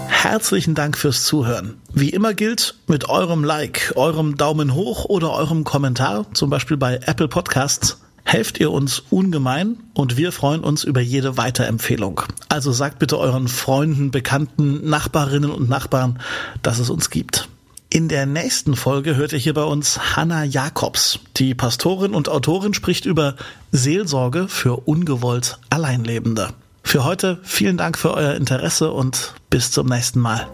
Herzlichen Dank fürs Zuhören. Wie immer gilt, mit eurem Like, eurem Daumen hoch oder eurem Kommentar, zum Beispiel bei Apple Podcasts, helft ihr uns ungemein und wir freuen uns über jede Weiterempfehlung. Also sagt bitte euren Freunden, Bekannten, Nachbarinnen und Nachbarn, dass es uns gibt. In der nächsten Folge hört ihr hier bei uns Hanna Jakobs. Die Pastorin und Autorin spricht über Seelsorge für ungewollt Alleinlebende. Für heute vielen Dank für euer Interesse und bis zum nächsten Mal.